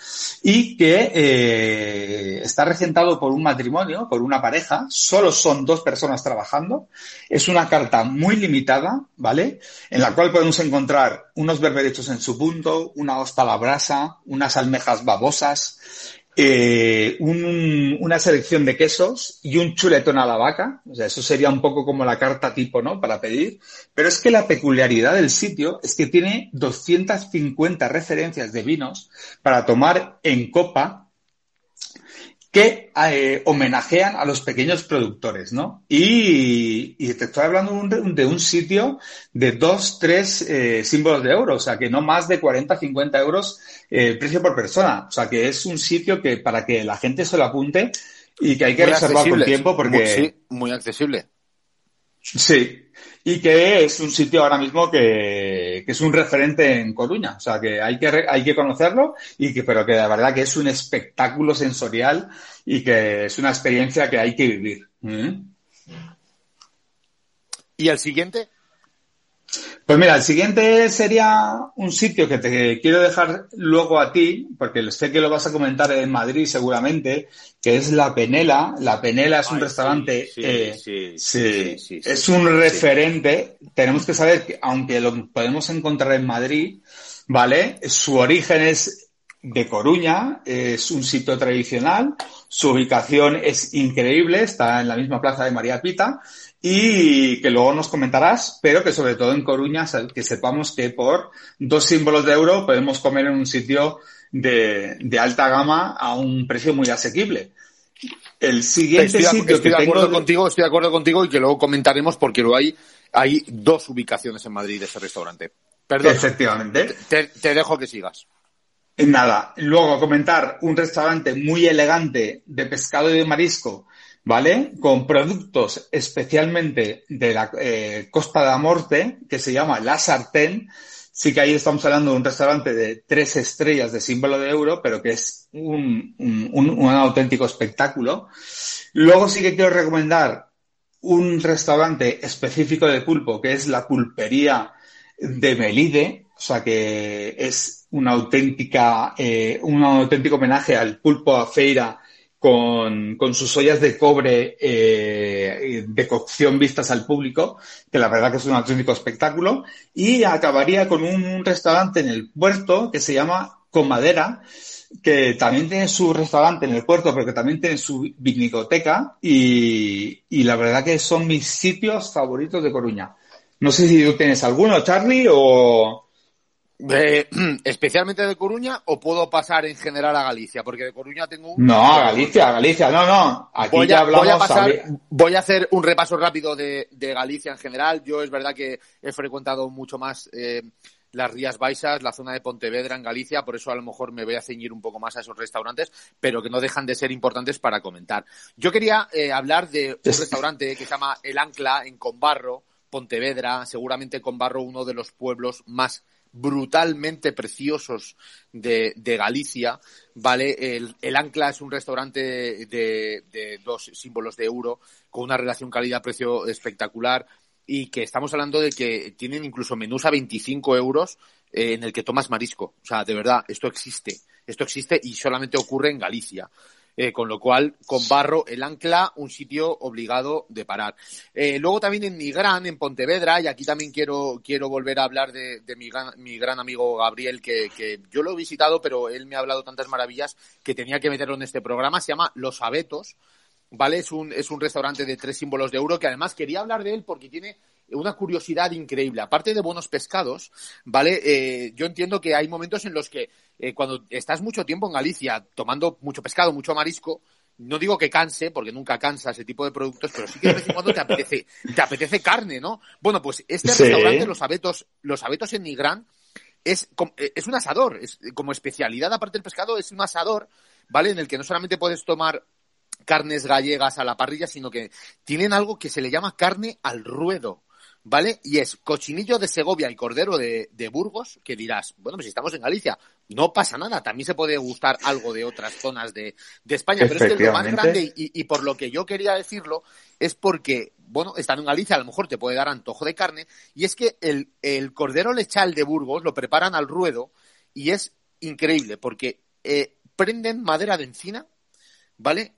y que eh, está regentado por un matrimonio, por una pareja. Solo son dos personas trabajando. Es una carta muy limitada, ¿vale? En la cual podemos encontrar unos berberechos en su punto, una hosta a la brasa, unas almejas babosas, eh, una selección de quesos y un chuletón a la vaca. O sea, eso sería un poco como la carta tipo, ¿no? Para pedir. Pero es que la peculiaridad del sitio es que tiene 250 referencias de vinos para tomar en copa que eh, homenajean a los pequeños productores, ¿no? Y, te estoy hablando de un, sitio de dos, tres eh, símbolos de euro, o sea, que no más de 40, 50 euros el eh, precio por persona. O sea, que es un sitio que para que la gente se lo apunte y que hay que reservar con tiempo porque... sí, muy accesible. Sí, y que es un sitio ahora mismo que, que, es un referente en Coruña. O sea, que hay que, hay que conocerlo y que, pero que la verdad que es un espectáculo sensorial y que es una experiencia que hay que vivir. ¿Mm? ¿Y el siguiente? Pues mira, el siguiente sería un sitio que te quiero dejar luego a ti, porque sé que lo vas a comentar en Madrid seguramente, que es La Penela. La Penela es un restaurante, sí, eh, sí, es un referente. Tenemos que saber que, aunque lo podemos encontrar en Madrid, ¿vale? Su origen es de Coruña, es un sitio tradicional, su ubicación es increíble, está en la misma plaza de María Pita, y que luego nos comentarás, pero que sobre todo en Coruña, que sepamos que por dos símbolos de euro podemos comer en un sitio de, de alta gama a un precio muy asequible. El siguiente estoy, sitio estoy de acuerdo contigo, estoy de acuerdo contigo y que luego comentaremos porque luego hay, hay dos ubicaciones en Madrid de ese restaurante. Perdón. Efectivamente. Te, te dejo que sigas. Nada, luego comentar un restaurante muy elegante de pescado y de marisco ¿vale? Con productos especialmente de la eh, Costa de la Morte, que se llama La Sartén. Sí que ahí estamos hablando de un restaurante de tres estrellas de símbolo de euro, pero que es un, un, un auténtico espectáculo. Luego sí que quiero recomendar un restaurante específico de pulpo, que es la pulpería de Melide, o sea que es una auténtica, eh, un auténtico homenaje al pulpo a feira con, con sus ollas de cobre eh, de cocción vistas al público, que la verdad que es un auténtico espectáculo. Y acabaría con un restaurante en el puerto que se llama Comadera, que también tiene su restaurante en el puerto, pero que también tiene su vinicoteca y, y la verdad que son mis sitios favoritos de Coruña. No sé si tú tienes alguno, Charlie, o... Eh, <clears throat> especialmente de Coruña o puedo pasar en general a Galicia, porque de Coruña tengo un... No, a Galicia, a Galicia, no, no. Aquí voy, ya a, hablamos voy, a pasar, voy a hacer un repaso rápido de, de Galicia en general. Yo es verdad que he frecuentado mucho más eh, las Rías Baixas, la zona de Pontevedra en Galicia, por eso a lo mejor me voy a ceñir un poco más a esos restaurantes, pero que no dejan de ser importantes para comentar. Yo quería eh, hablar de un Es- restaurante que se llama El Ancla en Conbarro, Pontevedra, seguramente Conbarro uno de los pueblos más brutalmente preciosos de, de Galicia, ¿vale? El, el Ancla es un restaurante de, de dos símbolos de euro con una relación calidad-precio espectacular y que estamos hablando de que tienen incluso menús a 25 euros eh, en el que tomas marisco. O sea, de verdad, esto existe. Esto existe y solamente ocurre en Galicia. Eh, con lo cual, con Barro, el Ancla, un sitio obligado de parar. Eh, luego también en Nigrán, en Pontevedra, y aquí también quiero, quiero volver a hablar de, de mi, gran, mi gran amigo Gabriel, que, que yo lo he visitado, pero él me ha hablado tantas maravillas que tenía que meterlo en este programa. Se llama Los Abetos, ¿vale? Es un, es un restaurante de tres símbolos de euro que además quería hablar de él porque tiene una curiosidad increíble. Aparte de buenos pescados, ¿vale? Eh, yo entiendo que hay momentos en los que eh, cuando estás mucho tiempo en Galicia tomando mucho pescado, mucho marisco, no digo que canse, porque nunca cansa ese tipo de productos, pero sí que de vez en cuando te apetece, te apetece carne, ¿no? Bueno, pues este Sí. restaurante, Los Abetos, Los Abetos en Nigrán, es, eh, es un asador, es como especialidad aparte del pescado, es un asador, ¿vale? En el que no solamente puedes tomar carnes gallegas a la parrilla, sino que tienen algo que se le llama carne al ruedo, ¿vale? Y es cochinillo de Segovia y cordero de, de Burgos, que dirás, bueno, pues si estamos en Galicia, no pasa nada, también se puede gustar algo de otras zonas de, de España, pero es que lo más grande y, y por lo que yo quería decirlo es porque, bueno, estando en Galicia a lo mejor te puede dar antojo de carne, y es que el, el cordero lechal de Burgos lo preparan al ruedo y es increíble porque eh, prenden madera de encina, ¿vale?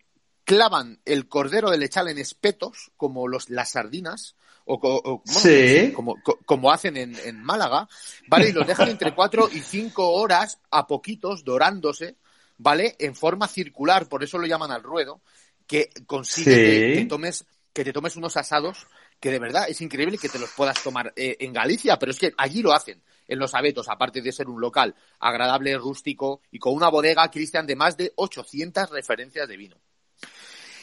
Clavan el cordero de lechal en espetos, como los, las sardinas, o, co- o- bueno, Sí. como, co- como hacen en, en Málaga, ¿vale? Y los dejan entre cuatro y cinco horas a poquitos, dorándose, ¿vale? En forma circular, por eso lo llaman al ruedo, que consigue Sí. que, que tomes, que te tomes unos asados que de verdad es increíble que te los puedas tomar eh, en Galicia, pero es que allí lo hacen, en los abetos, aparte de ser un local agradable, rústico y con una bodega, Cristian, de más de 800 referencias de vino.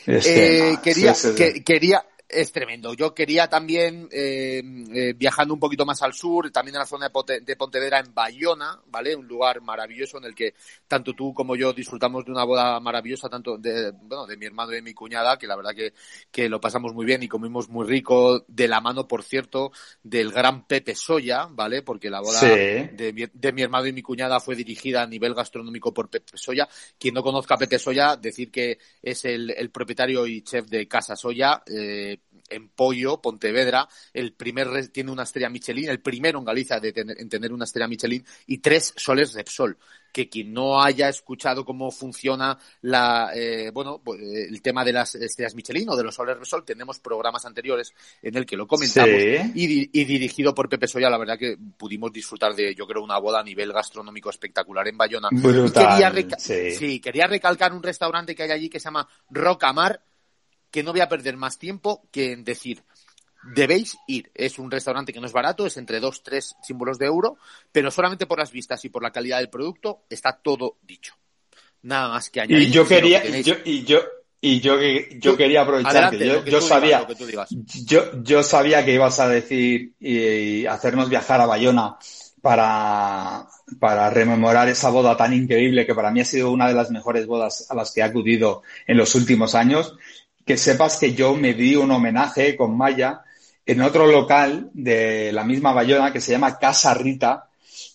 Este, Eh, quería, sí, sí, sí. que- quería, es tremendo. Yo quería también, eh, eh, viajando un poquito más al sur, también en la zona de, Ponte- de Pontevedra, en Bayona, ¿vale? Un lugar maravilloso en el que tanto tú como yo disfrutamos de una boda maravillosa, tanto de, bueno, de mi hermano y de mi cuñada, que la verdad que, que lo pasamos muy bien y comimos muy rico, de la mano, por cierto, del gran Pepe Soya, ¿vale? Porque la boda Sí. de, mi, de mi hermano y mi cuñada fue dirigida a nivel gastronómico por Pepe Soya. Quien no conozca a Pepe Soya, decir que es el, el propietario y chef de Casa Soya, eh, en Pollo, Pontevedra, el primer tiene una estrella Michelin, el primero en Galicia de tener, en tener una estrella Michelin y tres soles Repsol. Que quien no haya escuchado cómo funciona la, eh, bueno, pues, eh, el tema de las estrellas Michelin o de los soles Repsol, tenemos programas anteriores en el que lo comentamos Sí. y, y dirigido por Pepe Soya, la verdad que pudimos disfrutar de, yo creo, una boda a nivel gastronómico espectacular en Bayona. Brutal, quería sí, quería recalcar un restaurante que hay allí que se llama Rocamar, que no voy a perder más tiempo que en decir, debéis ir. Es un restaurante que no es barato, es entre dos, tres símbolos de euro, pero solamente por las vistas y por la calidad del producto está todo dicho. Nada más que añadir. Y yo sino que quería, y yo, y yo, y yo, yo Tú- quería aprovechar Adelante, que yo, lo que yo tú digas, sabía, que yo, yo sabía que ibas a decir y, y hacernos viajar a Bayona para, para rememorar esa boda tan increíble que para mí ha sido una de las mejores bodas a las que he acudido en los últimos años. Que sepas que yo me di un homenaje con Maya en otro local de la misma Bayona que se llama Casa Rita,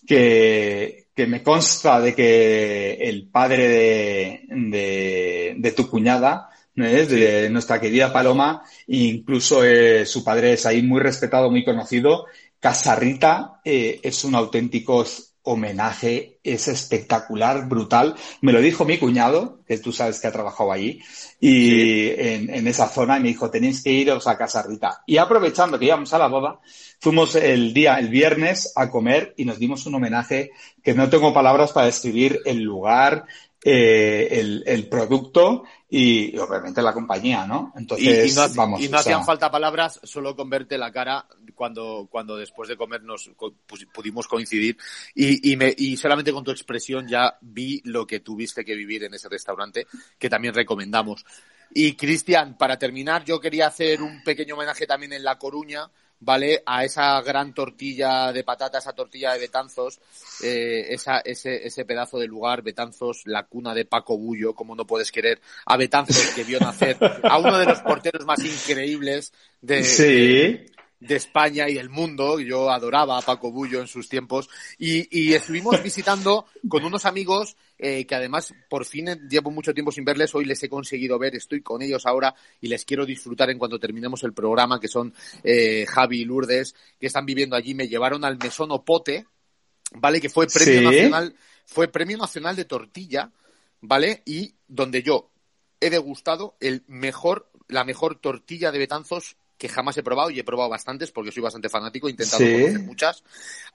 que, que me consta de que el padre de, de, tu cuñada, de nuestra querida Paloma, incluso eh, su padre es ahí muy respetado, muy conocido. Casa Rita eh, es un auténtico homenaje, es espectacular, brutal. Me lo dijo mi cuñado, que tú sabes que ha trabajado allí, y en, en, esa zona, y me dijo, tenéis que iros a Casa Rita. Y aprovechando que íbamos a la boda, fuimos el día, el viernes, a comer y nos dimos un homenaje que no tengo palabras para describir el lugar, eh, el, el, producto y, obviamente la compañía, ¿no? Entonces, y, y no, vamos. Y no hacían sea... falta palabras, solo con verte la cara cuando, cuando después de comer nos pudimos coincidir y, y, me, y solamente con tu expresión ya vi lo que tuviste que vivir en ese restaurante que también recomendamos. Y Cristian, para terminar, yo quería hacer un pequeño homenaje también en La Coruña, ¿vale? A esa gran tortilla de patata, esa tortilla de Betanzos, eh, esa, ese, ese pedazo de lugar, Betanzos, la cuna de Paco Bullo, como no puedes querer, a Betanzos que vio nacer a uno de los porteros más increíbles de, sí. de, de España y del mundo. Yo adoraba a Paco Bullo en sus tiempos. Y, y estuvimos visitando con unos amigos eh, que además por fin llevo mucho tiempo sin verles. Hoy les he conseguido ver, estoy con ellos ahora y les quiero disfrutar en cuanto terminemos el programa, que son eh, Javi y Lourdes, que están viviendo allí. Me llevaron al Mesón Opote, ¿vale? Que fue premio Sí. nacional, fue premio nacional de tortilla, ¿vale? Y donde yo he degustado el mejor, la mejor tortilla de Betanzos que jamás he probado y he probado bastantes porque soy bastante fanático, he intentado Sí. conocer muchas.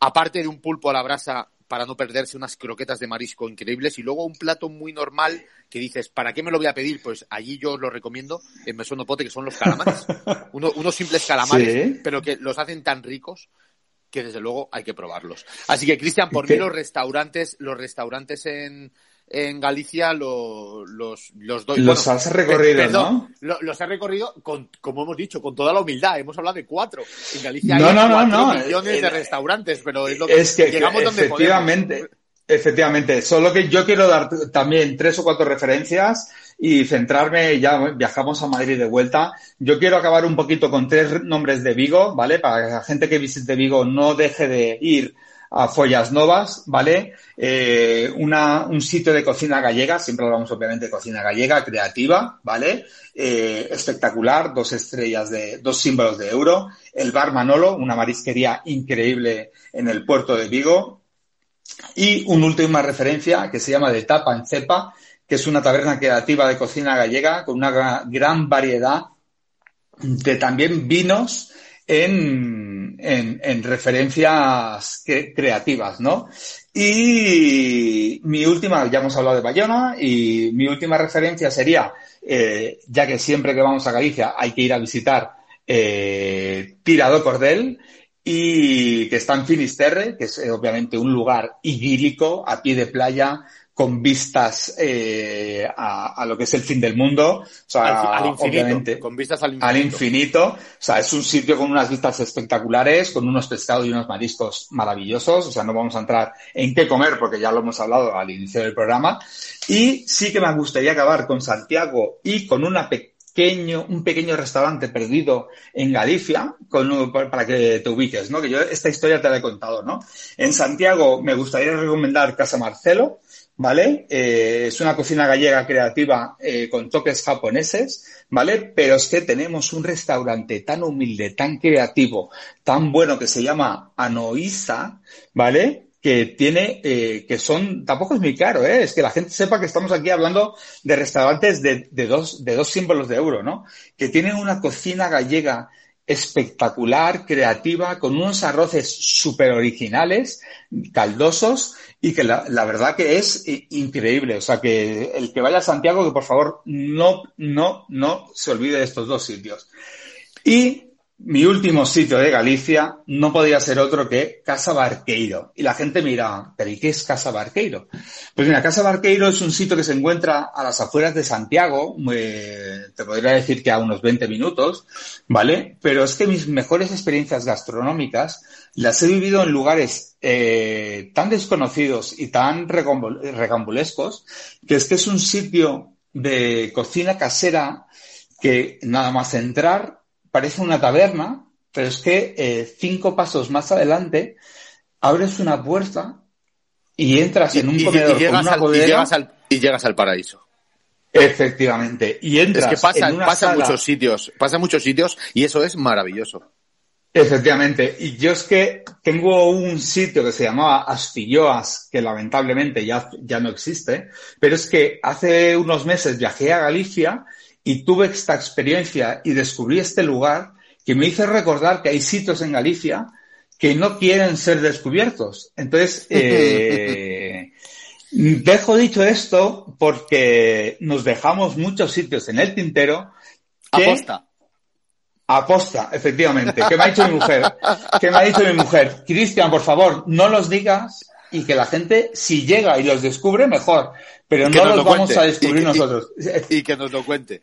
Aparte de un pulpo a la brasa para no perderse unas croquetas de marisco increíbles y luego un plato muy normal que dices, ¿para qué me lo voy a pedir? Pues allí yo os lo recomiendo en Mesón Pote que son los calamares. <laughs> Uno- unos simples calamares, Sí. pero que los hacen tan ricos que desde luego hay que probarlos. Así que Cristian, por ¿Qué? mí los restaurantes, los restaurantes en, en Galicia lo- los, los doy. Los bueno, has recorrido, perdón, ¿no? lo- los he recorrido con, como hemos dicho, con toda la humildad. Hemos hablado de cuatro. En Galicia No, hay no, no, cuatro no. millones de restaurantes, pero es lo que, Es que llegamos donde efectivamente, podemos. efectivamente, solo que yo quiero dar también tres o cuatro referencias y centrarme, ya viajamos a Madrid de vuelta. Yo quiero acabar un poquito con tres nombres de Vigo, ¿vale? Para que la gente que visite Vigo no deje de ir a Follas Novas, ¿vale? Eh, una, un sitio de cocina gallega, siempre hablamos obviamente de cocina gallega, creativa, ¿vale? Eh, espectacular, dos estrellas de, dos símbolos de euro. El Bar Manolo, una marisquería increíble en el puerto de Vigo. Y una última referencia que se llama de Tapa en Cepa, que es una taberna creativa de cocina gallega con una gra- gran variedad de también vinos en, en, en referencias cre- creativas, ¿no? Y mi última, ya hemos hablado de Bayona, y mi última referencia sería, eh, ya que siempre que vamos a Galicia hay que ir a visitar eh, Tirado Cordel, y que está en Finisterre, que es eh, obviamente un lugar idílico, a pie de playa, con vistas eh, a, a lo que es el fin del mundo. O sea, Al, al infinito, obviamente, con vistas al infinito. al infinito. O sea, es un sitio con unas vistas espectaculares, con unos pescados y unos mariscos maravillosos. O sea, no vamos a entrar en qué comer porque ya lo hemos hablado al inicio del programa. Y sí que me gustaría acabar con Santiago y con una pequeño, un pequeño restaurante perdido en Galicia, con, para que te ubiques, ¿no? Que yo esta historia te la he contado, ¿no? En Santiago me gustaría recomendar Casa Marcelo, ¿vale? Eh, es una cocina gallega creativa eh, con toques japoneses, ¿vale? Pero es que tenemos un restaurante tan humilde, tan creativo, tan bueno que se llama Anoisa, ¿vale? Que tiene, eh, que son, tampoco es muy caro, ¿eh? Es que la gente sepa que estamos aquí hablando de restaurantes de, de dos, de dos símbolos de euro, ¿no? Que tienen una cocina gallega espectacular, creativa, con unos arroces súper originales, caldosos, y que la, verdad que es increíble. O sea, que el que vaya a Santiago, que por favor no, no, no se olvide de estos dos sitios. Y mi último sitio de Galicia no podía ser otro que Casa Barqueiro. Y la gente mira, ¿pero y qué es Casa Barqueiro? Pues mira, Casa Barqueiro es un sitio que se encuentra a las afueras de Santiago, te podría decir que a unos 20 minutos, ¿vale? Pero es que mis mejores experiencias gastronómicas las he vivido en lugares eh, tan desconocidos y tan recambulescos que es que es un sitio de cocina casera que nada más entrar parece una taberna, pero es que eh, cinco pasos más adelante abres una puerta y entras en un comedor con una bodega. y llegas al paraíso. Efectivamente. Y entras es que pasa, en una pasa en muchos sitios, pasa en muchos sitios y eso es maravilloso. Efectivamente. Y yo es que tengo un sitio que se llamaba Astilloas, que lamentablemente ya, ya no existe, pero es que hace unos meses viajé a Galicia y tuve esta experiencia y descubrí este lugar que me hizo recordar que hay sitios en Galicia que no quieren ser descubiertos. Entonces, <laughs> eh, dejo dicho esto porque nos dejamos muchos sitios en el tintero. Que, Aposta. Aposta, efectivamente. ¿Qué me ha dicho mi mujer? ¿Qué me ha dicho mi mujer? Cristian, por favor, no los digas y que la gente, si llega y los descubre, mejor. Pero no los vamos a descubrir nosotros. y que nos lo cuente.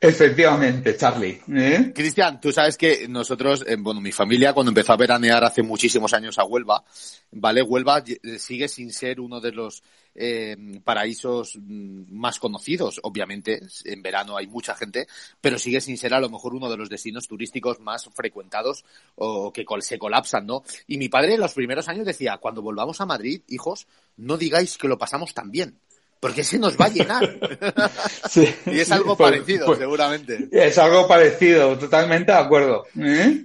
Efectivamente, Charlie. ¿Eh? Cristian, tú sabes que nosotros, eh, bueno, mi familia cuando empezó a veranear hace muchísimos años a Huelva, ¿vale? Huelva eh, sigue sin ser uno de los eh, paraísos mm, más conocidos, obviamente, en verano hay mucha gente, pero sigue sin ser a lo mejor uno de los destinos turísticos más frecuentados o que se colapsan, ¿no? Y mi padre en los primeros años decía, cuando volvamos a Madrid, hijos, no digáis que lo pasamos tan bien porque se nos va a llenar. <laughs> y es algo pues, parecido, pues, seguramente. Es algo parecido, totalmente de acuerdo. ¿Eh?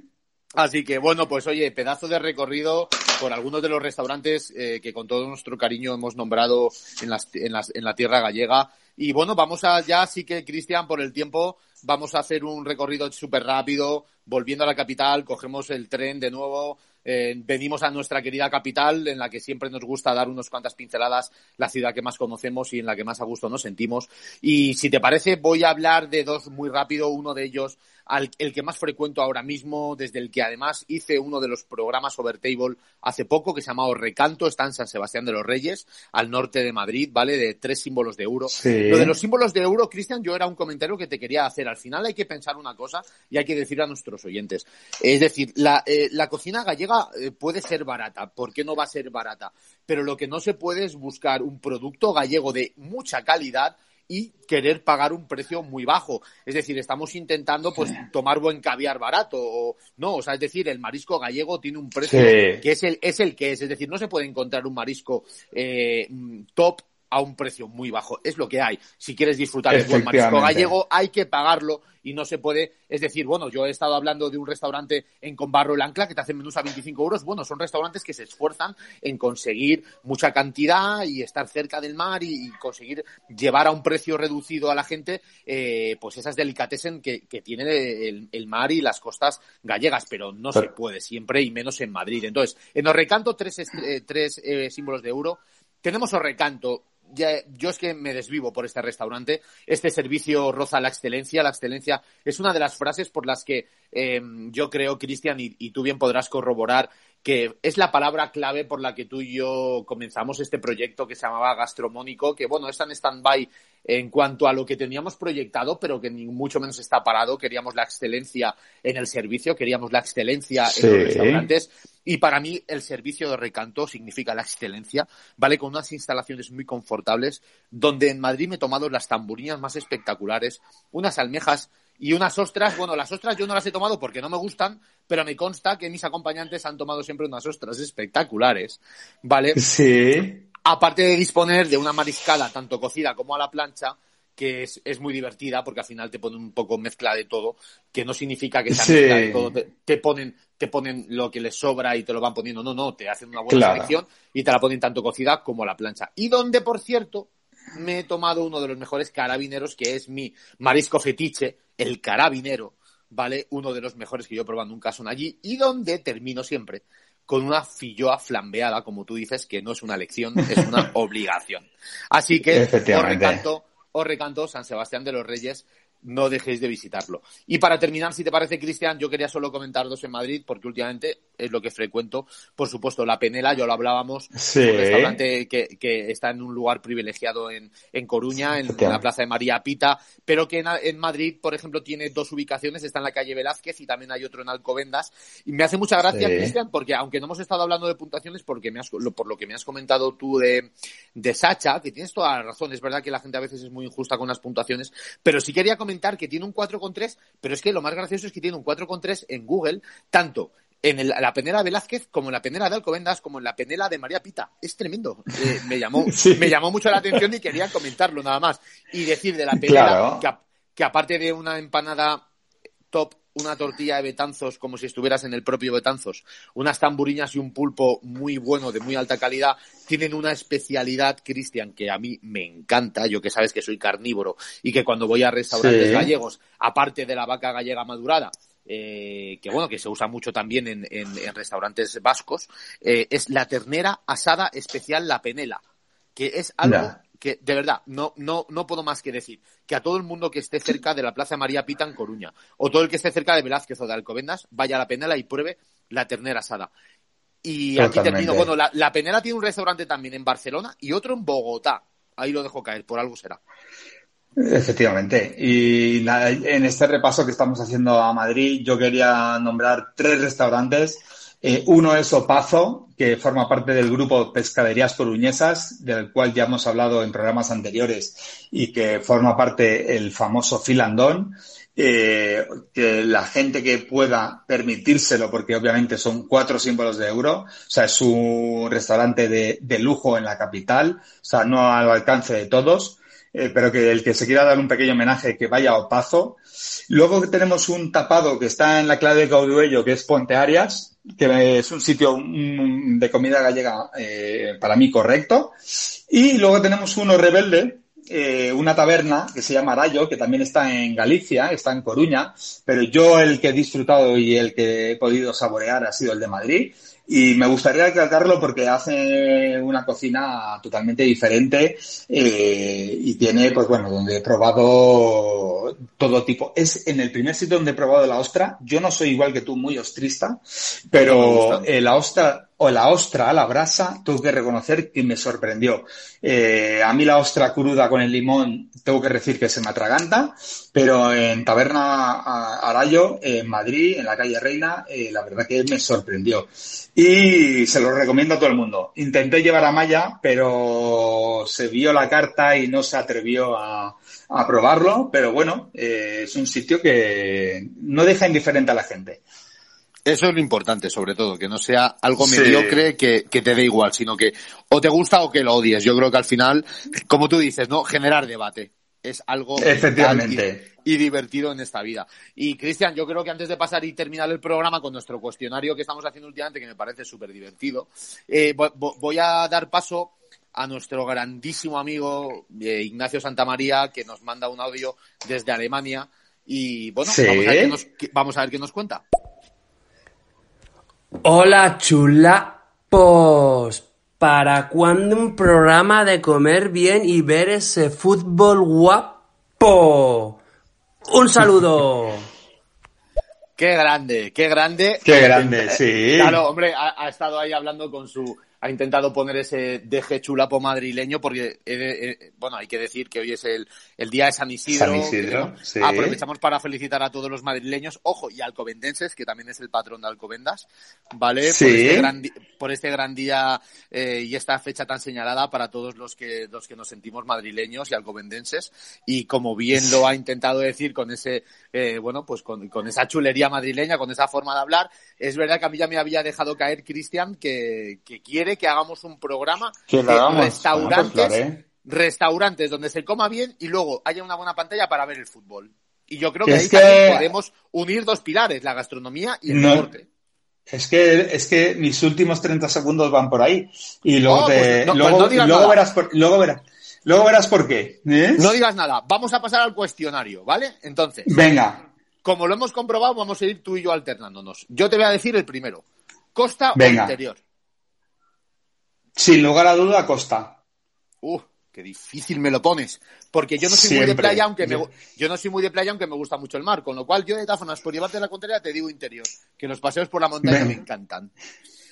Así que bueno, pues oye, pedazo de recorrido por algunos de los restaurantes eh, que con todo nuestro cariño hemos nombrado en, las, en, las, en la tierra gallega. Y bueno, vamos a ya, sí que Cristian, por el tiempo, vamos a hacer un recorrido súper rápido, volviendo a la capital, cogemos el tren de nuevo, eh, venimos a nuestra querida capital, en la que siempre nos gusta dar unas cuantas pinceladas, la ciudad que más conocemos y en la que más a gusto nos sentimos. Y si te parece, voy a hablar de dos muy rápido. Uno de ellos, al, el que más frecuento ahora mismo, desde el que además hice uno de los programas Overtable hace poco, que se llamaba Recanto, está en San Sebastián de los Reyes, al norte de Madrid, ¿vale? De tres símbolos de euro. Lo de los símbolos de euro, Cristian, yo era un comentario que te quería hacer. Al final hay que pensar una cosa y hay que decir a nuestros oyentes. Es decir, la, eh, la cocina gallega eh, puede ser barata. ¿Por qué no va a ser barata? Pero lo que no se puede es buscar un producto gallego de mucha calidad y querer pagar un precio muy bajo. Es decir, estamos intentando pues tomar buen caviar barato o no, o sea, es decir, el marisco gallego tiene un precio que es el es el que es, es decir, no se puede encontrar un marisco eh, top a un precio muy bajo. Es lo que hay. Si quieres disfrutar del buen marisco gallego, hay que pagarlo y no se puede. Es decir, bueno, yo he estado hablando de un restaurante en Conbarro el Ancla que te hacen menús a 25 euros. Bueno, son restaurantes que se esfuerzan en conseguir mucha cantidad y estar cerca del mar y, conseguir llevar a un precio reducido a la gente, eh, pues esas delicatessen que, que tiene el, mar y las costas gallegas, pero no se puede siempre y menos en Madrid. Entonces, en Orrecanto, tres, eh, tres eh, símbolos de euro. Tenemos Orrecanto, yo es que me desvivo por este restaurante. Este servicio roza la excelencia. La excelencia es una de las frases por las que em, yo creo, Cristian, y, tú bien podrás corroborar, que es la palabra clave por la que tú y yo comenzamos este proyecto que se llamaba Gastromónico, que bueno, está en stand-by en cuanto a lo que teníamos proyectado, pero que ni mucho menos está parado. Queríamos la excelencia en el servicio, queríamos la excelencia en los restaurantes. Y para mí el servicio de recanto significa la excelencia, ¿vale? Con unas instalaciones muy confortables, donde en Madrid me he tomado las tamburinas más espectaculares, unas almejas y unas ostras. Bueno, las ostras yo no las he tomado porque no me gustan, pero me consta que mis acompañantes han tomado siempre unas ostras espectaculares, ¿vale? Sí. Aparte de disponer de una mariscada tanto cocida como a la plancha, que es, es, muy divertida porque al final te ponen un poco mezcla de todo, que no significa que sea mezcla de todo, te, ponen, te ponen lo que les sobra y te lo van poniendo, no, no, te hacen una buena selección y te la ponen tanto cocida como a la plancha. Y donde, por cierto, me he tomado uno de los mejores carabineros, que es mi marisco fetiche, el carabinero, ¿vale? Uno de los mejores que yo he probado nunca son allí, y donde termino siempre con una filloa flambeada, como tú dices, que no es una elección, es una <laughs> obligación. Así que os recanto, os recanto San Sebastián de los Reyes, no dejéis de visitarlo. Y para terminar, si te parece, Cristian, yo quería solo comentar dos en Madrid, porque últimamente es lo que frecuento. Por supuesto, la Penela, yo lo hablábamos, Sí. un restaurante que, que está en un lugar privilegiado en, en Coruña, en, en la plaza de María Pita, pero que en, en Madrid, por ejemplo, tiene dos ubicaciones, está en la calle Velázquez y también hay otro en Alcobendas. Y me hace mucha gracia, Sí. Cristian, porque aunque no hemos estado hablando de puntuaciones, porque me has, lo- por lo que me has comentado tú de, de Sacha, que tienes toda la razón, es verdad que la gente a veces es muy injusta con las puntuaciones, pero sí quería comentar que tiene un 4,3, pero es que lo más gracioso es que tiene un 4,3 en Google, tanto en el- la penela de Velázquez, como en la penela de Alcobendas, como en la penela de María Pita. Es tremendo. Eh, me, llamó, <laughs> Sí. me llamó mucho la atención y quería comentarlo nada más. Y decir de la penela Claro. que, a- que aparte de una empanada top, una tortilla de betanzos como si estuvieras en el propio Betanzos, unas tamburiñas y un pulpo muy bueno, de muy alta calidad, tienen una especialidad, Cristian, que a mí me encanta, yo que sabes que soy carnívoro y que cuando voy a restaurantes Sí. gallegos, aparte de la vaca gallega madurada, eh, que bueno, que se usa mucho también en, en- en restaurantes vascos, eh, es la ternera asada especial La Penela, que es algo que de verdad no, no, no puedo más que decir que a todo el mundo que esté cerca de la Plaza María Pita en Coruña o todo el que esté cerca de Velázquez o de Alcobendas vaya a la Penela y pruebe la ternera asada. Y aquí termino. Bueno, la, la Penela tiene un restaurante también en Barcelona y otro en Bogotá. Ahí lo dejo caer, por algo será. Efectivamente. Y en este repaso que estamos haciendo a Madrid, yo quería nombrar tres restaurantes. Eh, uno es Opazo, que forma parte del grupo Pescaderías Coruñesas, del cual ya hemos hablado en programas anteriores y que forma parte el famoso filandón. Eh, que la gente que pueda permitírselo, porque obviamente son cuatro símbolos de euro, o sea, es un restaurante de, de lujo en la capital, o sea, no al alcance de todos eh, pero que el que se quiera dar un pequeño homenaje que vaya a Opazo. Luego tenemos un tapado que está en la clave de Cauduello, que es Ponte Arias, que es un sitio de comida gallega eh, para mí correcto. Y luego tenemos uno rebelde, eh, una taberna que se llama Arayo, que también está en Galicia, está en Coruña, pero yo el que he disfrutado y el que he podido saborear ha sido el de Madrid. Y me gustaría recalcarlo porque hace una cocina totalmente diferente eh, y tiene, pues bueno, donde he probado todo tipo. Es en el primer sitio donde he probado la ostra. Yo no soy igual que tú, muy ostrista, pero eh, la ostra o la ostra a la brasa, tengo que reconocer que me sorprendió. Eh, a mí la ostra cruda con el limón, tengo que decir que se me atraganta, pero en Taberna Arayo, en Madrid, en la calle Reina, eh, la verdad que me sorprendió. Y se lo recomiendo a todo el mundo. Intenté llevar a Maya, pero se vio la carta y no se atrevió a, a probarlo, pero bueno, eh, es un sitio que no deja indiferente a la gente. Eso es lo importante, sobre todo, que no sea algo Sí. mediocre que, que te dé igual, sino que o te gusta o que lo odies. Yo creo que al final, como tú dices, ¿no? Generar debate es algo Efectivamente. y, y divertido en esta vida. Y Cristian, yo creo que antes de pasar y terminar el programa con nuestro cuestionario que estamos haciendo últimamente, que me parece súper divertido, eh, vo- vo- voy a dar paso a nuestro grandísimo amigo eh, Ignacio Santamaría, que nos manda un audio desde Alemania. Y bueno, Sí. vamos, a ver qué nos, qué- vamos a ver qué nos cuenta. Hola chulapos. ¿Para cuándo un programa de comer bien y ver ese fútbol guapo? Un saludo. <laughs> Qué grande, qué grande. Qué grande, sí. Claro, hombre, ha, ha estado ahí hablando con su... Ha intentado poner ese deje chulapo madrileño porque, eh, eh, bueno, hay que decir que hoy es el, el día de San Isidro. San Isidro, sí. Aprovechamos para felicitar a todos los madrileños, ojo, y alcobendenses, que también es el patrón de Alcobendas, ¿vale? Sí. Por este gran, por este gran día eh, y esta fecha tan señalada para todos los que, los que nos sentimos madrileños y alcobendenses. Y como bien lo ha intentado decir con ese, eh, bueno, pues con, con esa chulería madrileña, con esa forma de hablar, es verdad que a mí ya me había dejado caer Cristian que, que quiere que hagamos un programa Que de hagamos. restaurantes, Ah, pues claro, restaurantes donde se coma bien y luego haya una buena pantalla para ver el fútbol. Y yo creo que Es ahí que- también podemos unir dos pilares, la gastronomía y el No. deporte. Es que, es que mis últimos 30 segundos van por ahí. Y luego Oh, te, pues no- luego, pues no luego verás por, luego verás, luego verás por qué. ¿eh? No digas nada, vamos a pasar al cuestionario, ¿vale? Entonces, Venga, como lo hemos comprobado, vamos a ir tú y yo alternándonos. Yo te voy a decir el primero. ¿Costa Venga. o interior? Sin lugar a duda, Costa. Uh, Qué difícil me lo pones. Porque yo no soy muy de playa, aunque me, Yo- no soy muy de playa, aunque me gusta mucho el mar. Con lo cual, yo de formas, por llevarte la contraria, te digo interior. Que los paseos por la montaña Venga. me encantan. <laughs>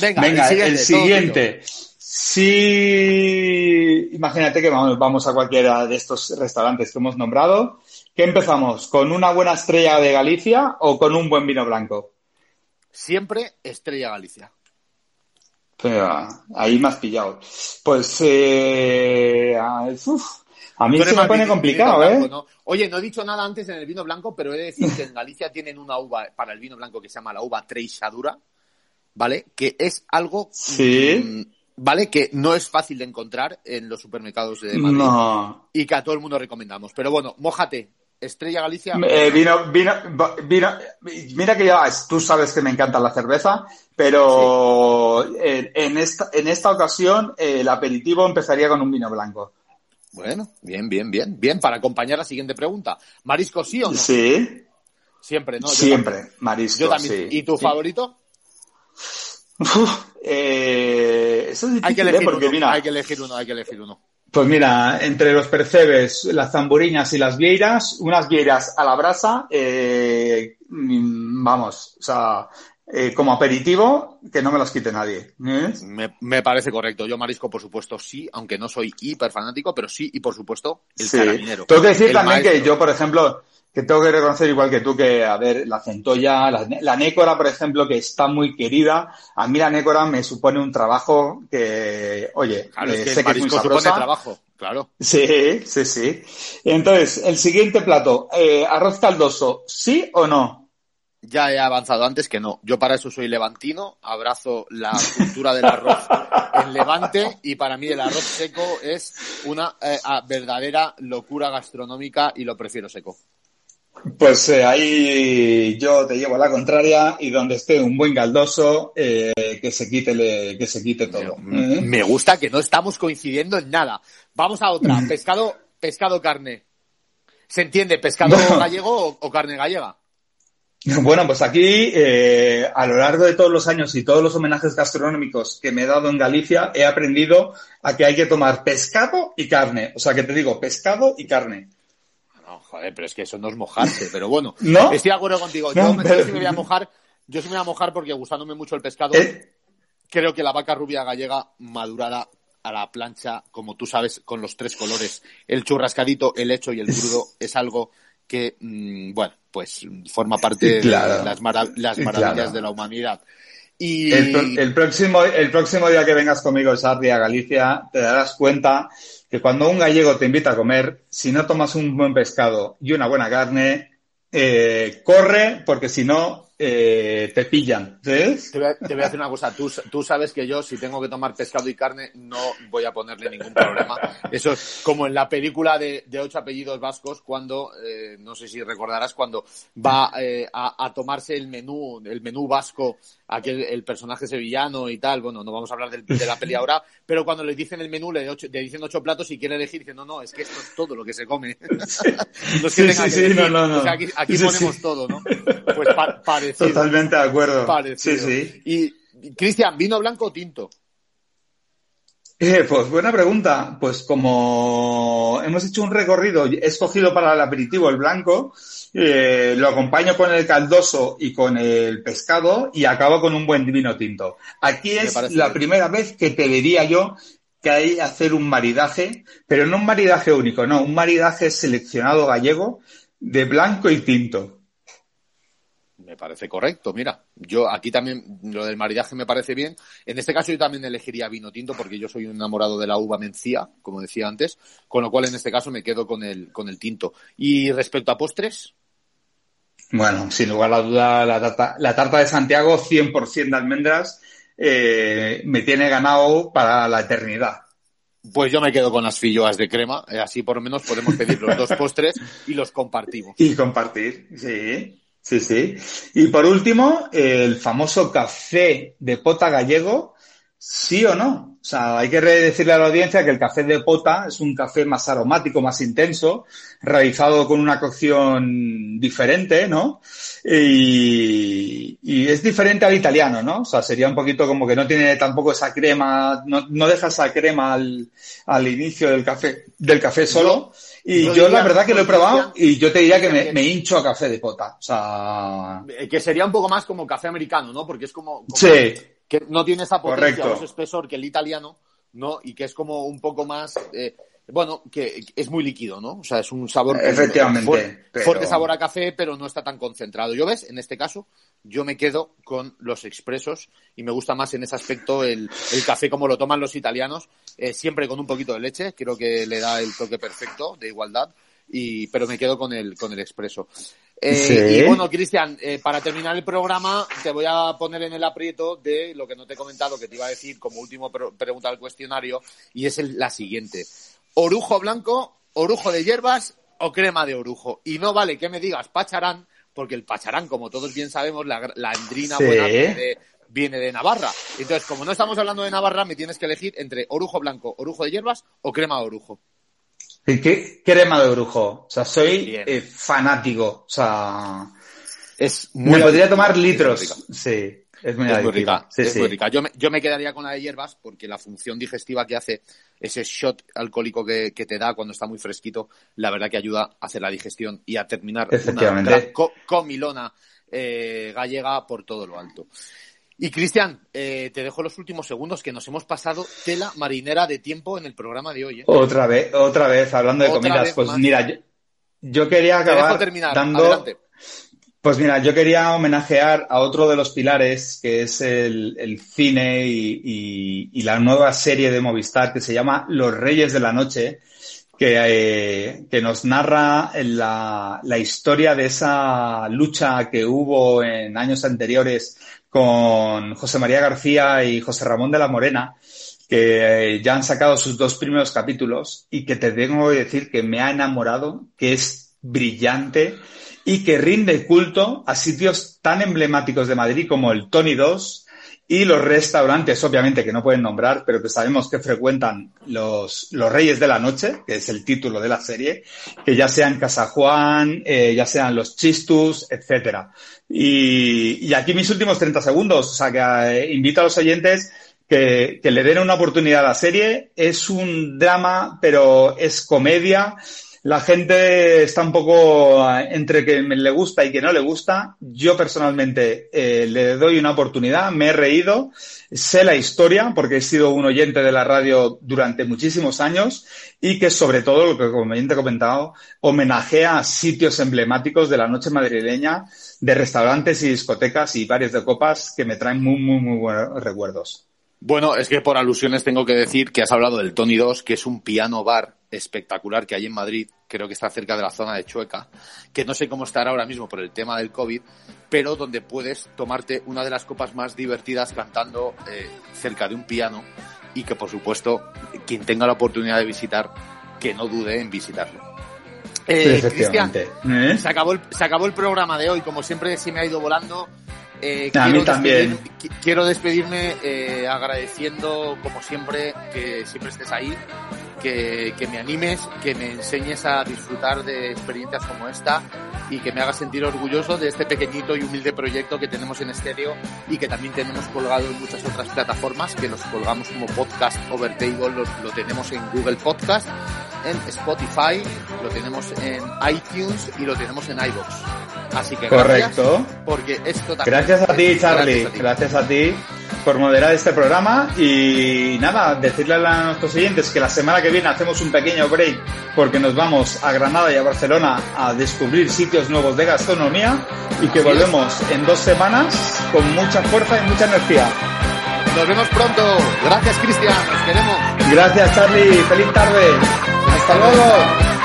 Venga, Venga, el el siguiente. siguiente. Si imagínate que vamos, vamos a cualquiera de estos restaurantes que hemos nombrado, ¿qué empezamos? ¿Con una buena estrella de Galicia o con un buen vino blanco? Siempre Estrella Galicia. Pero, ahí has pillado. Pues eh, uf, a mí se me más pone complicado, ¿eh? Oye, no he dicho nada antes en el vino blanco, pero he de decir que en Galicia tienen una uva para el vino blanco que se llama la uva Treixadura, ¿vale? Que es algo, Sí. mm, ¿vale? Que no es fácil de encontrar en los supermercados de Madrid No. y que a todo el mundo recomendamos. Pero bueno, mójate, Estrella Galicia. Eh, vino, vino, vino, mira que ya tú sabes que me encanta la cerveza, pero en, en esta, en esta ocasión eh, el aperitivo empezaría con un vino blanco. Bueno, bien, bien, bien. Bien, para acompañar la siguiente pregunta. ¿Marisco sí o no? Sí, Siempre, ¿no? Yo siempre, también. marisco, Yo también. sí. ¿Y tu Sí. favorito? Uf, eh, eso es difícil, Hay que ¿eh? elegir porque uno, mira, hay que elegir uno, hay que elegir uno. Pues mira, entre los percebes, las zamburiñas y las vieiras, unas vieiras a la brasa, eh, mm, vamos, o sea, eh, como aperitivo, que no me las quite nadie. ¿eh? Me, me parece correcto. Yo marisco, por supuesto, sí, aunque no soy hiper fanático, pero sí, y por supuesto, el Sí. carabinero. Tengo que decir también que yo, por ejemplo, que tengo que reconocer igual que tú que, a ver, la centolla, la, la nécora, por ejemplo, que está muy querida, a mí la nécora me supone un trabajo que, oye, Claro, eh, es que sé el que es muy supone trabajo, claro. Sí, sí, sí. Entonces, el siguiente plato, eh, arroz caldoso, ¿sí o no? Ya he avanzado antes que no. Yo para eso soy levantino, abrazo la cultura del arroz en Levante y para mí el arroz seco es una eh, verdadera locura gastronómica y lo prefiero seco. Pues eh, ahí yo te llevo a la contraria y donde esté un buen caldoso, eh, que se quite, le- que se quite todo. ¿eh? Me gusta que no estamos coincidiendo en nada. Vamos a otra. Pescado, pescado carne. ¿Se entiende? ¿Pescado No. gallego o, o carne gallega? Bueno, pues aquí, eh, a lo largo de todos los años y todos los homenajes gastronómicos que me he dado en Galicia, he aprendido a que hay que tomar pescado y carne. O sea, que te digo, pescado y carne. No, joder, pero es que eso no es mojarse. Pero bueno, <laughs> ¿No? estoy de acuerdo contigo. No, Yo, me- yo pero- sí me voy a <laughs> mojar. Yo sí me voy a mojar porque gustándome mucho el pescado. Eh, Creo que la vaca rubia gallega madurada a la plancha, como tú sabes, con los tres colores, el churrascadito, el hecho y el crudo, <laughs> es algo que, mm, bueno, pues forma parte Claro. de las, maravillas claro. de la humanidad. Y el, próximo, el próximo día que vengas conmigo, Sardi, a Galicia, te darás cuenta que cuando un gallego te invita a comer, si no tomas un buen pescado y una buena carne, eh, corre, porque si no, eh, te pillan. ¿Sabes? te voy, a, te voy a decir una cosa, tú, tú sabes que yo si tengo que tomar pescado y carne no voy a ponerle ningún problema. Eso es como en la película de, de ocho apellidos vascos cuando, eh, no sé si recordarás, cuando va eh, a, a tomarse el menú, el menú vasco, aquel, el personaje sevillano y tal, bueno, no vamos a hablar del- de, la peli ahora, pero cuando le dicen el menú le, ocho- le dicen ocho platos y quiere elegir, dice, no, no, es que esto es todo lo que se come. <laughs> No es que Sí, sí, sí, no, no, no. O sea, aquí, ponemos todo, ¿no? Pues pa- parecido. Totalmente de acuerdo. Parecido. Sí, sí. Y, Cristian, ¿vino blanco o tinto? Eh, pues buena pregunta. Pues como hemos hecho un recorrido, he escogido para el aperitivo el blanco, eh, lo acompaño con el caldoso y con el pescado y acabo con un buen vino tinto. Aquí es la bien. primera vez que te diría yo que hay que hacer un maridaje, pero no un maridaje único, no, un maridaje seleccionado gallego de blanco y tinto. Parece correcto, mira. Yo aquí también lo del maridaje me parece bien. En este caso yo también elegiría vino tinto porque yo soy un enamorado de la uva mencía, como decía antes, con lo cual en este caso me quedo con el, con el tinto. Y respecto a postres, Bueno, sin lugar a la duda, la tarta, la tarta de Santiago, 100% de almendras, eh, me tiene ganado para la eternidad. pues yo me quedo con las filloas de crema. Eh, Así por lo menos podemos pedir los dos <laughs> postres y los compartimos. Y compartir, sí, sí, sí. Y por último, el famoso café de pota gallego, sí o no. O sea, hay que decirle a la audiencia que el café de pota es un café más aromático, más intenso, realizado con una cocción diferente, ¿no? Y, es diferente al italiano, ¿no? O sea, sería un poquito como que no tiene tampoco esa crema, no, no deja esa crema al, al inicio del café, del café solo. Y yo, la verdad que lo he probado y yo te diría que me, me, hincho a café de pota. O sea... Que sería un poco más como café americano, ¿no? Porque es como... como sí. Que no tiene esa potencia ese espesor que el italiano, ¿no? Y que es como un poco más... Eh, bueno, que es muy líquido, ¿no? O sea, es un sabor... Efectivamente. Fuerte, pero... fuerte sabor a café, pero no está tan concentrado. Yo ves, en este caso, yo me quedo con los expresos y me gusta más en ese aspecto el, el café como lo toman los italianos, eh, siempre con un poquito de leche, creo que le da el toque perfecto de igualdad, y, pero me quedo con el, con el expreso. Eh, ¿Sí? Y bueno, Cristian, eh, para terminar el programa, te voy a poner en el aprieto de lo que no te he comentado, que te iba a decir como último pregunta del cuestionario, y es el, la siguiente. ¿Orujo blanco, orujo de hierbas o crema de orujo? Y no vale que me digas pacharán, porque el pacharán, como todos bien sabemos, la, la andrina ¿Sí? buena viene de, viene de Navarra. Entonces, como no estamos hablando de Navarra, me tienes que elegir entre orujo blanco, orujo de hierbas o crema de orujo. ¿Qué crema de orujo? O sea, soy eh, fanático. O sea, es muy me podría tomar litros. Sí, es muy, es muy rica. Sí, es sí. muy rica. Yo me, yo me quedaría con la de hierbas porque la función digestiva que hace ese shot alcohólico que, que, te da cuando está muy fresquito, la verdad que ayuda a hacer la digestión y a terminar una comilona eh, gallega por todo lo alto. Y Cristian, eh, te dejo los últimos segundos que nos hemos pasado tela marinera de tiempo en el programa de hoy. ¿eh? Otra vez, otra vez, hablando de Otra comidas. Pues más. mira, yo, yo quería acabar terminar. dando. Adelante. Pues mira, yo quería homenajear a otro de los pilares, que es el, el cine y, y, y, la nueva serie de Movistar que se llama Los Reyes de la Noche, que, eh, que nos narra la, la, historia de esa lucha que hubo en años anteriores con José María García y José Ramón de la Morena, que ya han sacado sus dos primeros capítulos y que te tengo que decir que me ha enamorado, que es brillante y que rinde culto a sitios tan emblemáticos de Madrid como el Tony 2 y los restaurantes, obviamente, que no pueden nombrar, pero que sabemos que frecuentan los, los Reyes de la Noche, que es el título de la serie, que ya sean Casa Juan, eh, ya sean los Chistus, etcétera. Y, y, aquí mis últimos 30 segundos, o sea, que eh, invito a los oyentes que, que le den una oportunidad a la serie. Es un drama, pero es comedia la gente está un poco entre que le gusta y que no le gusta. Yo personalmente eh, le doy una oportunidad, me he reído, sé la historia porque he sido un oyente de la radio durante muchísimos años y que sobre todo, lo que como bien te he comentado, homenajea sitios emblemáticos de la noche madrileña, de restaurantes y discotecas y bares de copas que me traen muy, muy, muy buenos recuerdos. Bueno, es que por alusiones tengo que decir que has hablado del Tony 2, que es un piano bar espectacular que hay en Madrid, creo que está cerca de la zona de Chueca, que no sé cómo estará ahora mismo por el tema del COVID, pero donde puedes tomarte una de las copas más divertidas cantando eh, cerca de un piano y que por supuesto quien tenga la oportunidad de visitar, que no dude en visitarlo. Eh, Cristian, ¿Eh? se, acabó el, se acabó el programa de hoy, como siempre se me ha ido volando. Eh, a mí también. Despedir, quiero despedirme eh, agradeciendo, como siempre, que siempre estés ahí, que, que, me animes, que me enseñes a disfrutar de experiencias como esta y que me hagas sentir orgulloso de este pequeñito y humilde proyecto que tenemos en estéreo y que también tenemos colgado en muchas otras plataformas, que los colgamos como podcast Overtable, lo, lo tenemos en Google Podcast, en Spotify, lo tenemos en iTunes y lo tenemos en iVoox. Así que Correcto. porque esto también Gracias a ti, Charlie. Gracias a ti. por moderar este programa y nada, decirle a nuestros oyentes que la semana que viene hacemos un pequeño break porque nos vamos a Granada y a Barcelona a descubrir sitios nuevos de gastronomía y que volvemos en dos semanas con mucha fuerza y mucha energía. Nos vemos pronto. Gracias, Cristian. Nos queremos. Gracias, Charlie. Feliz tarde. Hasta luego.